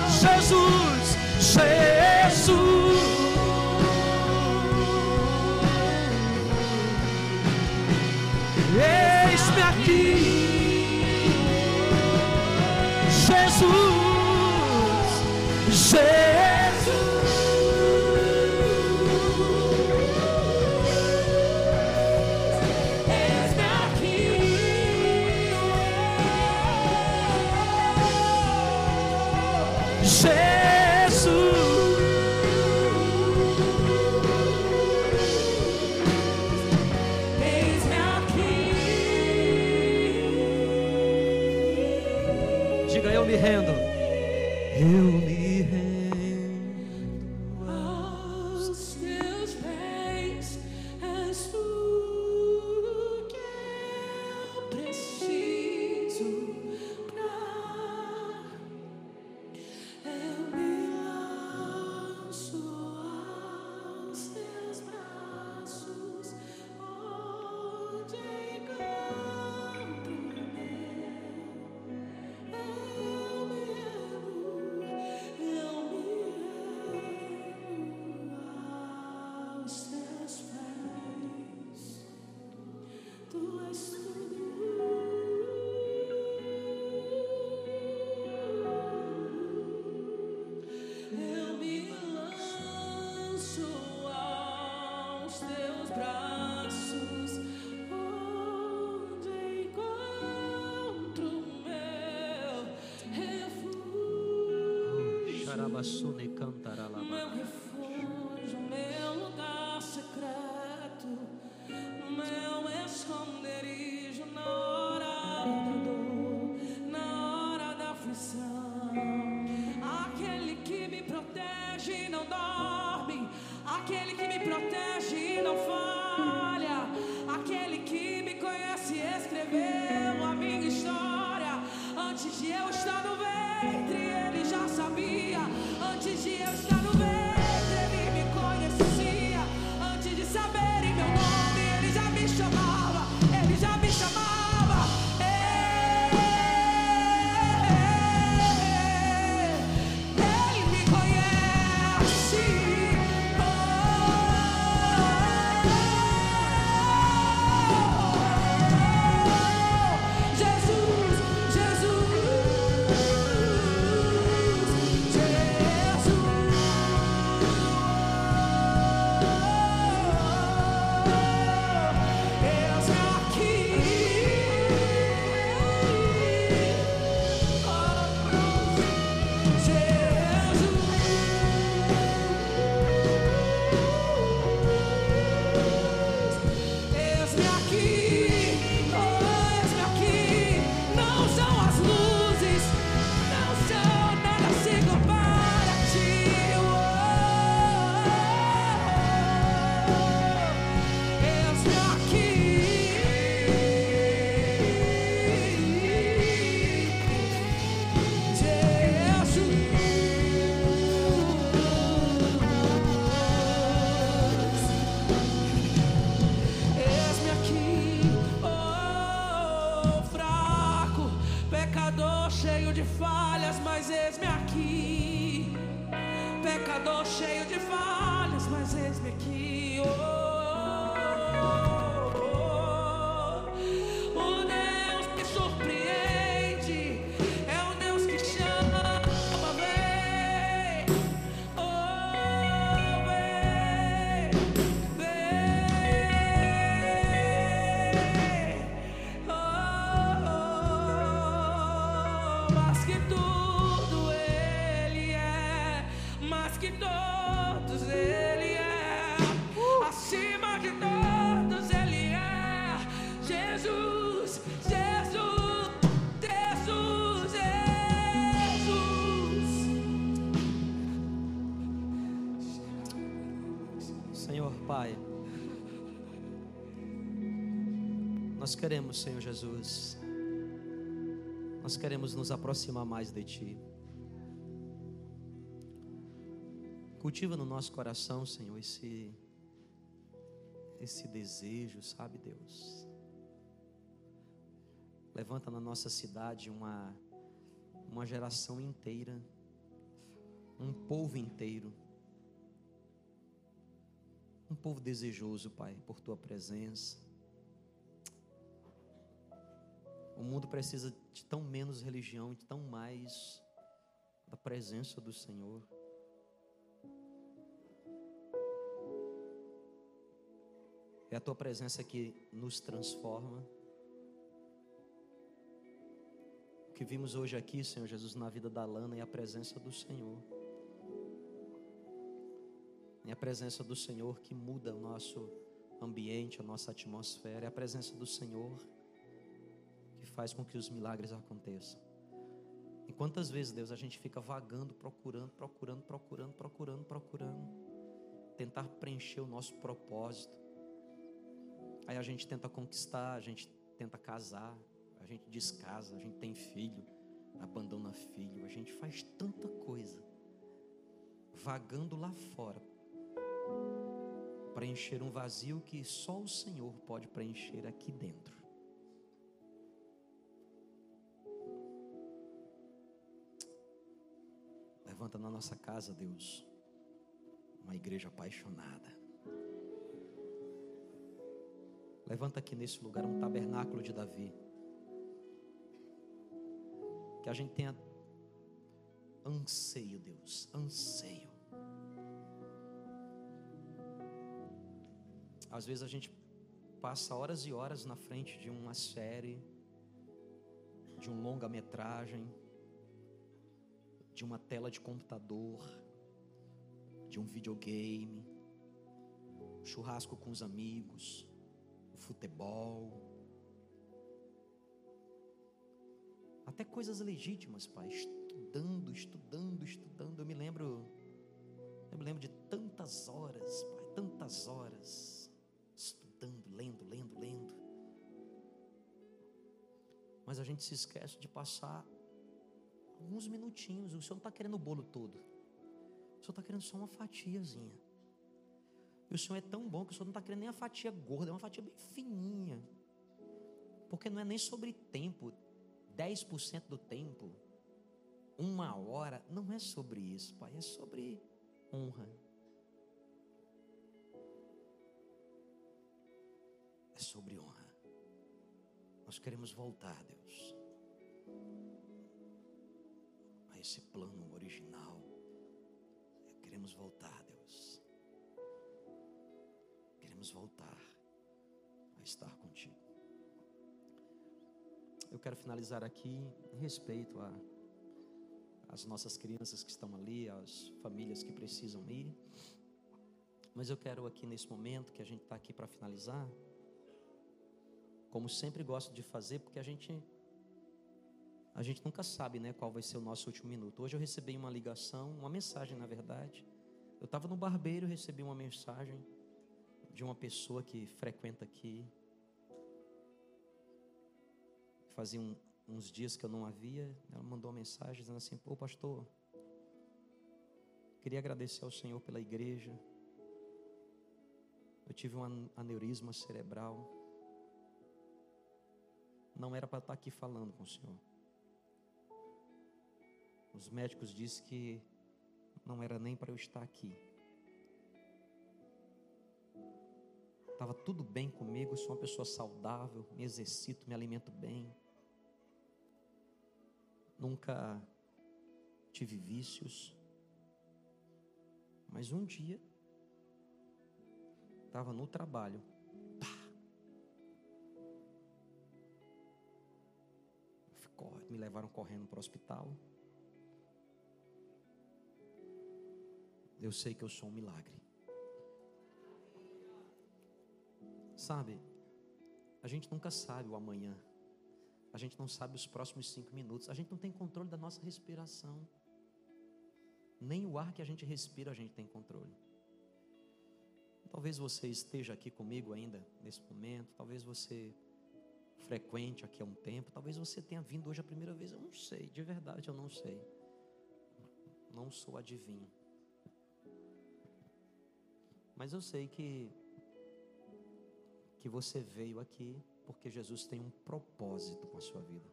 Jesus. say Rabassune cantará Senhor Jesus, nós queremos nos aproximar mais de Ti. Cultiva no nosso coração, Senhor, esse, esse desejo, sabe, Deus? Levanta na nossa cidade uma, uma geração inteira, um povo inteiro, um povo desejoso, Pai, por Tua presença. O mundo precisa de tão menos religião, de tão mais da presença do Senhor. É a tua presença que nos transforma. O que vimos hoje aqui, Senhor Jesus, na vida da Lana é a presença do Senhor. É a presença do Senhor que muda o nosso ambiente, a nossa atmosfera. É a presença do Senhor faz com que os milagres aconteçam. E quantas vezes, Deus, a gente fica vagando, procurando, procurando, procurando, procurando, procurando, tentar preencher o nosso propósito. Aí a gente tenta conquistar, a gente tenta casar, a gente descasa, a gente tem filho, abandona filho, a gente faz tanta coisa, vagando lá fora, preencher um vazio que só o Senhor pode preencher aqui dentro. Levanta na nossa casa, Deus, uma igreja apaixonada. Levanta aqui nesse lugar um tabernáculo de Davi. Que a gente tenha anseio, Deus, anseio. Às vezes a gente passa horas e horas na frente de uma série, de um longa-metragem, de uma tela de computador, de um videogame, churrasco com os amigos, o futebol, até coisas legítimas, pai, estudando, estudando, estudando. Eu me lembro, eu me lembro de tantas horas, pai, tantas horas, estudando, lendo, lendo, lendo. Mas a gente se esquece de passar alguns minutinhos. O Senhor não está querendo o bolo todo. O Senhor está querendo só uma fatiazinha. E o Senhor é tão bom que o Senhor não está querendo nem a fatia gorda, é uma fatia bem fininha. Porque não é nem sobre tempo, 10% do tempo, uma hora, não é sobre isso, Pai, é sobre honra. É sobre honra. Nós queremos voltar, Deus esse plano original. Queremos voltar, Deus. Queremos voltar a estar contigo. Eu quero finalizar aqui em respeito a as nossas crianças que estão ali, as famílias que precisam ir. Mas eu quero aqui nesse momento que a gente está aqui para finalizar, como sempre gosto de fazer, porque a gente a gente nunca sabe, né, qual vai ser o nosso último minuto. Hoje eu recebi uma ligação, uma mensagem, na verdade. Eu estava no barbeiro recebi uma mensagem de uma pessoa que frequenta aqui. Fazia um, uns dias que eu não havia. Ela mandou uma mensagem dizendo assim: Pô, pastor, queria agradecer ao Senhor pela igreja. Eu tive um aneurisma cerebral. Não era para estar aqui falando com o Senhor. Os médicos disseram que não era nem para eu estar aqui. Estava tudo bem comigo, sou uma pessoa saudável, me exercito, me alimento bem. Nunca tive vícios. Mas um dia, estava no trabalho, pá, me levaram correndo para o hospital. Eu sei que eu sou um milagre. Sabe, a gente nunca sabe o amanhã, a gente não sabe os próximos cinco minutos, a gente não tem controle da nossa respiração, nem o ar que a gente respira a gente tem controle. Talvez você esteja aqui comigo ainda nesse momento, talvez você frequente aqui há um tempo. Talvez você tenha vindo hoje a primeira vez. Eu não sei, de verdade eu não sei. Não sou adivinho. Mas eu sei que que você veio aqui porque Jesus tem um propósito com a sua vida.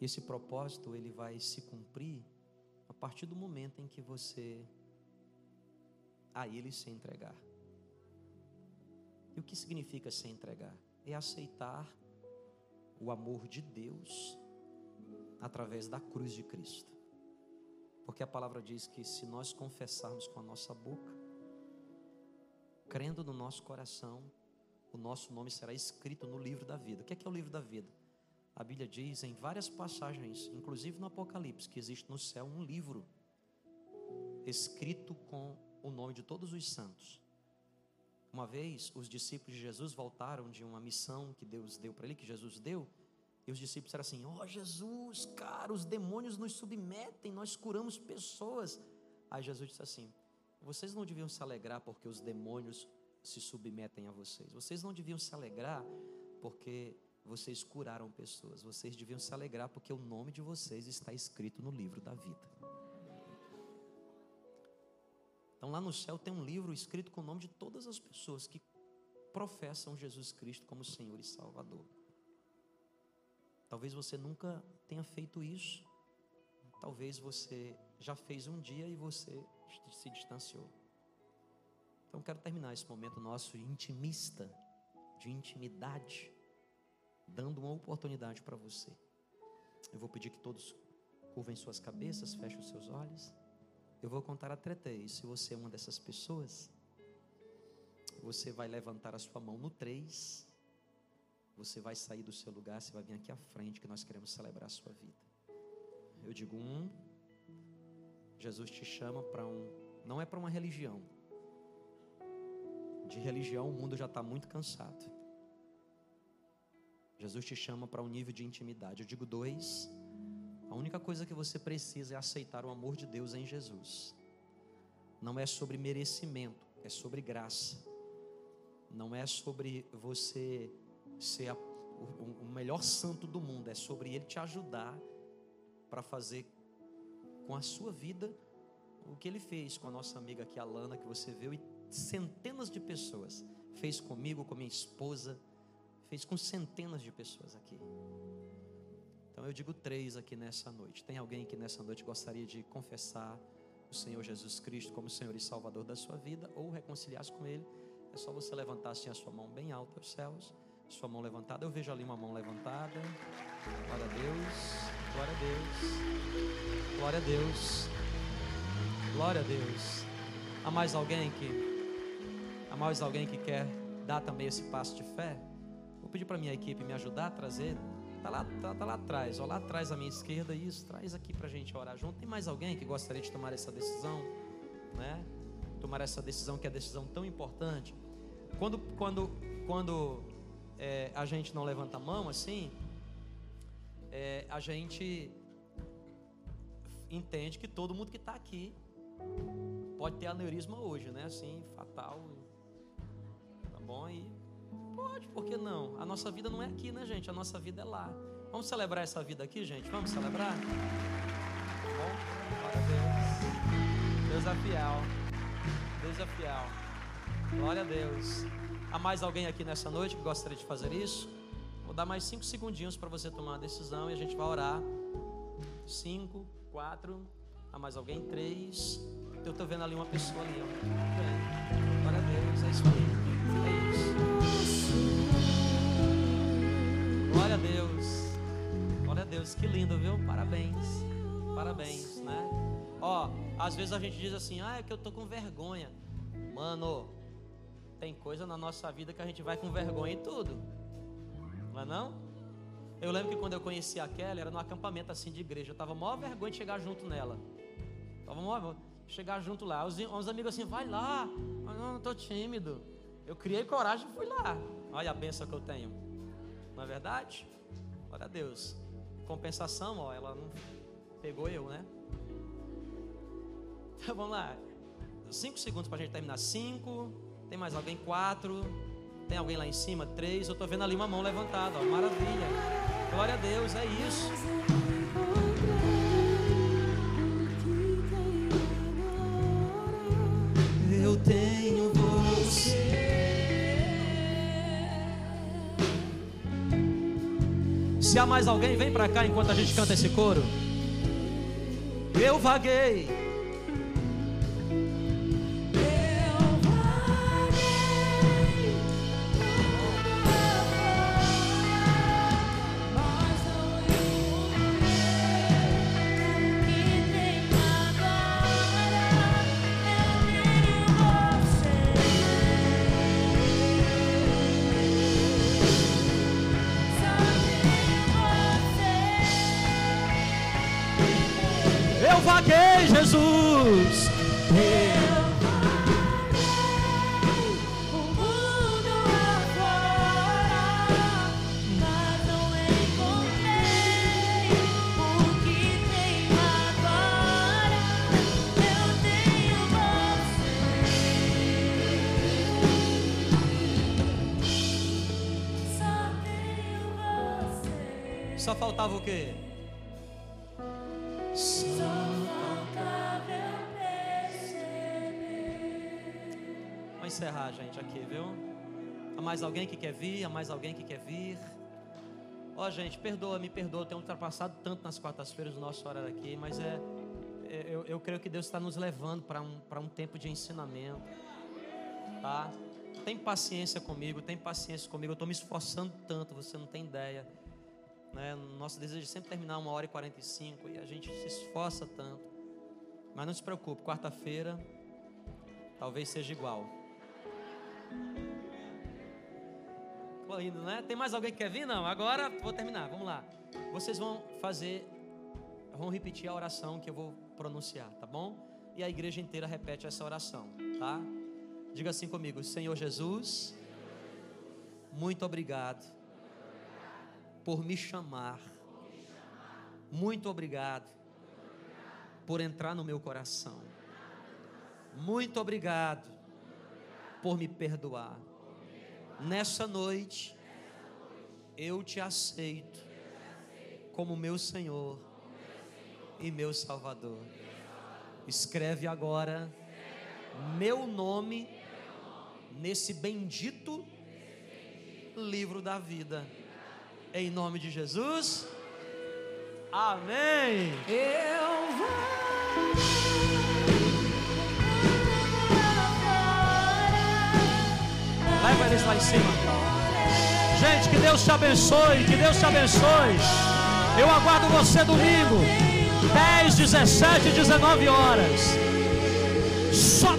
E esse propósito ele vai se cumprir a partir do momento em que você a ele se entregar. E o que significa se entregar? É aceitar o amor de Deus através da cruz de Cristo. Porque a palavra diz que se nós confessarmos com a nossa boca, crendo no nosso coração, o nosso nome será escrito no livro da vida. O que é, que é o livro da vida? A Bíblia diz em várias passagens, inclusive no Apocalipse, que existe no céu um livro escrito com o nome de todos os santos. Uma vez, os discípulos de Jesus voltaram de uma missão que Deus deu para ele, que Jesus deu, e os discípulos disseram assim: Ó oh, Jesus, cara, os demônios nos submetem, nós curamos pessoas. Aí Jesus disse assim: Vocês não deviam se alegrar porque os demônios se submetem a vocês. Vocês não deviam se alegrar porque vocês curaram pessoas. Vocês deviam se alegrar porque o nome de vocês está escrito no livro da vida. Então lá no céu tem um livro escrito com o nome de todas as pessoas que professam Jesus Cristo como Senhor e Salvador. Talvez você nunca tenha feito isso. Talvez você já fez um dia e você se distanciou. Então quero terminar esse momento nosso intimista, de intimidade, dando uma oportunidade para você. Eu vou pedir que todos curvem suas cabeças, fechem os seus olhos. Eu vou contar até três. Se você é uma dessas pessoas, você vai levantar a sua mão no três. Você vai sair do seu lugar, você vai vir aqui à frente que nós queremos celebrar a sua vida. Eu digo um. Jesus te chama para um. Não é para uma religião. De religião o mundo já está muito cansado. Jesus te chama para um nível de intimidade. Eu digo dois. A única coisa que você precisa é aceitar o amor de Deus em Jesus. Não é sobre merecimento, é sobre graça. Não é sobre você ser a, o, o melhor santo do mundo, é sobre Ele te ajudar para fazer com a sua vida o que Ele fez com a nossa amiga aqui, a Lana, que você viu, e centenas de pessoas. Fez comigo, com minha esposa, fez com centenas de pessoas aqui. Então eu digo três aqui nessa noite. Tem alguém que nessa noite gostaria de confessar o Senhor Jesus Cristo como Senhor e Salvador da sua vida ou reconciliar-se com Ele? É só você levantar assim a sua mão bem alta aos céus, sua mão levantada. Eu vejo ali uma mão levantada. Glória a Deus, glória a Deus, glória a Deus, glória a Deus. Há mais alguém que, há mais alguém que quer dar também esse passo de fé? Vou pedir para minha equipe me ajudar a trazer Está lá, tá, tá lá atrás, ó, lá atrás à minha esquerda, isso, traz aqui para a gente orar junto. Tem mais alguém que gostaria de tomar essa decisão, né? Tomar essa decisão que é decisão tão importante. Quando, quando, quando é, a gente não levanta a mão assim, é, a gente entende que todo mundo que está aqui pode ter aneurisma hoje, né? Assim, fatal. Tá bom? E Pode, por que não? A nossa vida não é aqui, né, gente? A nossa vida é lá. Vamos celebrar essa vida aqui, gente? Vamos celebrar? Tá bom? Deus. Deus é fiel. Deus é fiel. Glória a Deus. Há mais alguém aqui nessa noite que gostaria de fazer isso? Vou dar mais cinco segundinhos para você tomar uma decisão e a gente vai orar. Cinco, quatro. Há mais alguém? Três. Eu estou vendo ali uma pessoa ali. Ó. Glória a Deus. É isso aí. É isso. Glória a Deus. Glória a Deus. Que lindo, viu? Parabéns. Parabéns, né? Ó, às vezes a gente diz assim: "Ah, é que eu tô com vergonha". Mano, tem coisa na nossa vida que a gente vai com vergonha e tudo. Não é não? Eu lembro que quando eu conheci a Kelly, era num acampamento assim de igreja. Eu tava maior vergonha de chegar junto nela. Tava maior chegar junto lá. Os, os amigos assim, vai lá. Eu não, não tô tímido. Eu criei coragem e fui lá. Olha a benção que eu tenho. Não é verdade? Glória a Deus. Compensação, ó, ela não pegou eu, né? Então vamos lá. Cinco segundos para a gente terminar. Cinco. Tem mais alguém? Quatro. Tem alguém lá em cima? Três. Eu estou vendo ali uma mão levantada. Ó. Maravilha. Glória a Deus, é isso. Eu tenho você. Se há mais alguém, vem para cá enquanto a gente canta esse coro. Eu vaguei. Só faltava o quê? Vou encerrar, gente, aqui, viu? Há mais alguém que quer vir? Há mais alguém que quer vir? Ó, gente, perdoa, me perdoa, eu tenho ultrapassado tanto nas quartas-feiras o nosso horário aqui, mas é, é- eu, eu creio que Deus está nos levando para um, um tempo de ensinamento, tá? Tem paciência comigo, tem paciência comigo, eu estou me esforçando tanto, você não tem ideia. Né? Nosso desejo é sempre terminar uma hora e 45 e a gente se esforça tanto. Mas não se preocupe, quarta-feira talvez seja igual. Tô né? Tem mais alguém que quer vir? Não, agora vou terminar, vamos lá. Vocês vão fazer, vão repetir a oração que eu vou pronunciar, tá bom? E a igreja inteira repete essa oração, tá? Diga assim comigo: Senhor Jesus, muito obrigado por me chamar. Muito obrigado por entrar no meu coração. Muito obrigado por me perdoar. Nessa noite, eu te aceito como meu Senhor e meu Salvador. Escreve agora meu nome nesse bendito livro da vida. Em nome de Jesus. Amém. Eu Leva eles lá em cima. Gente, que Deus te abençoe. Que Deus te abençoe. Eu aguardo você domingo, 10, 17 e 19 horas. Só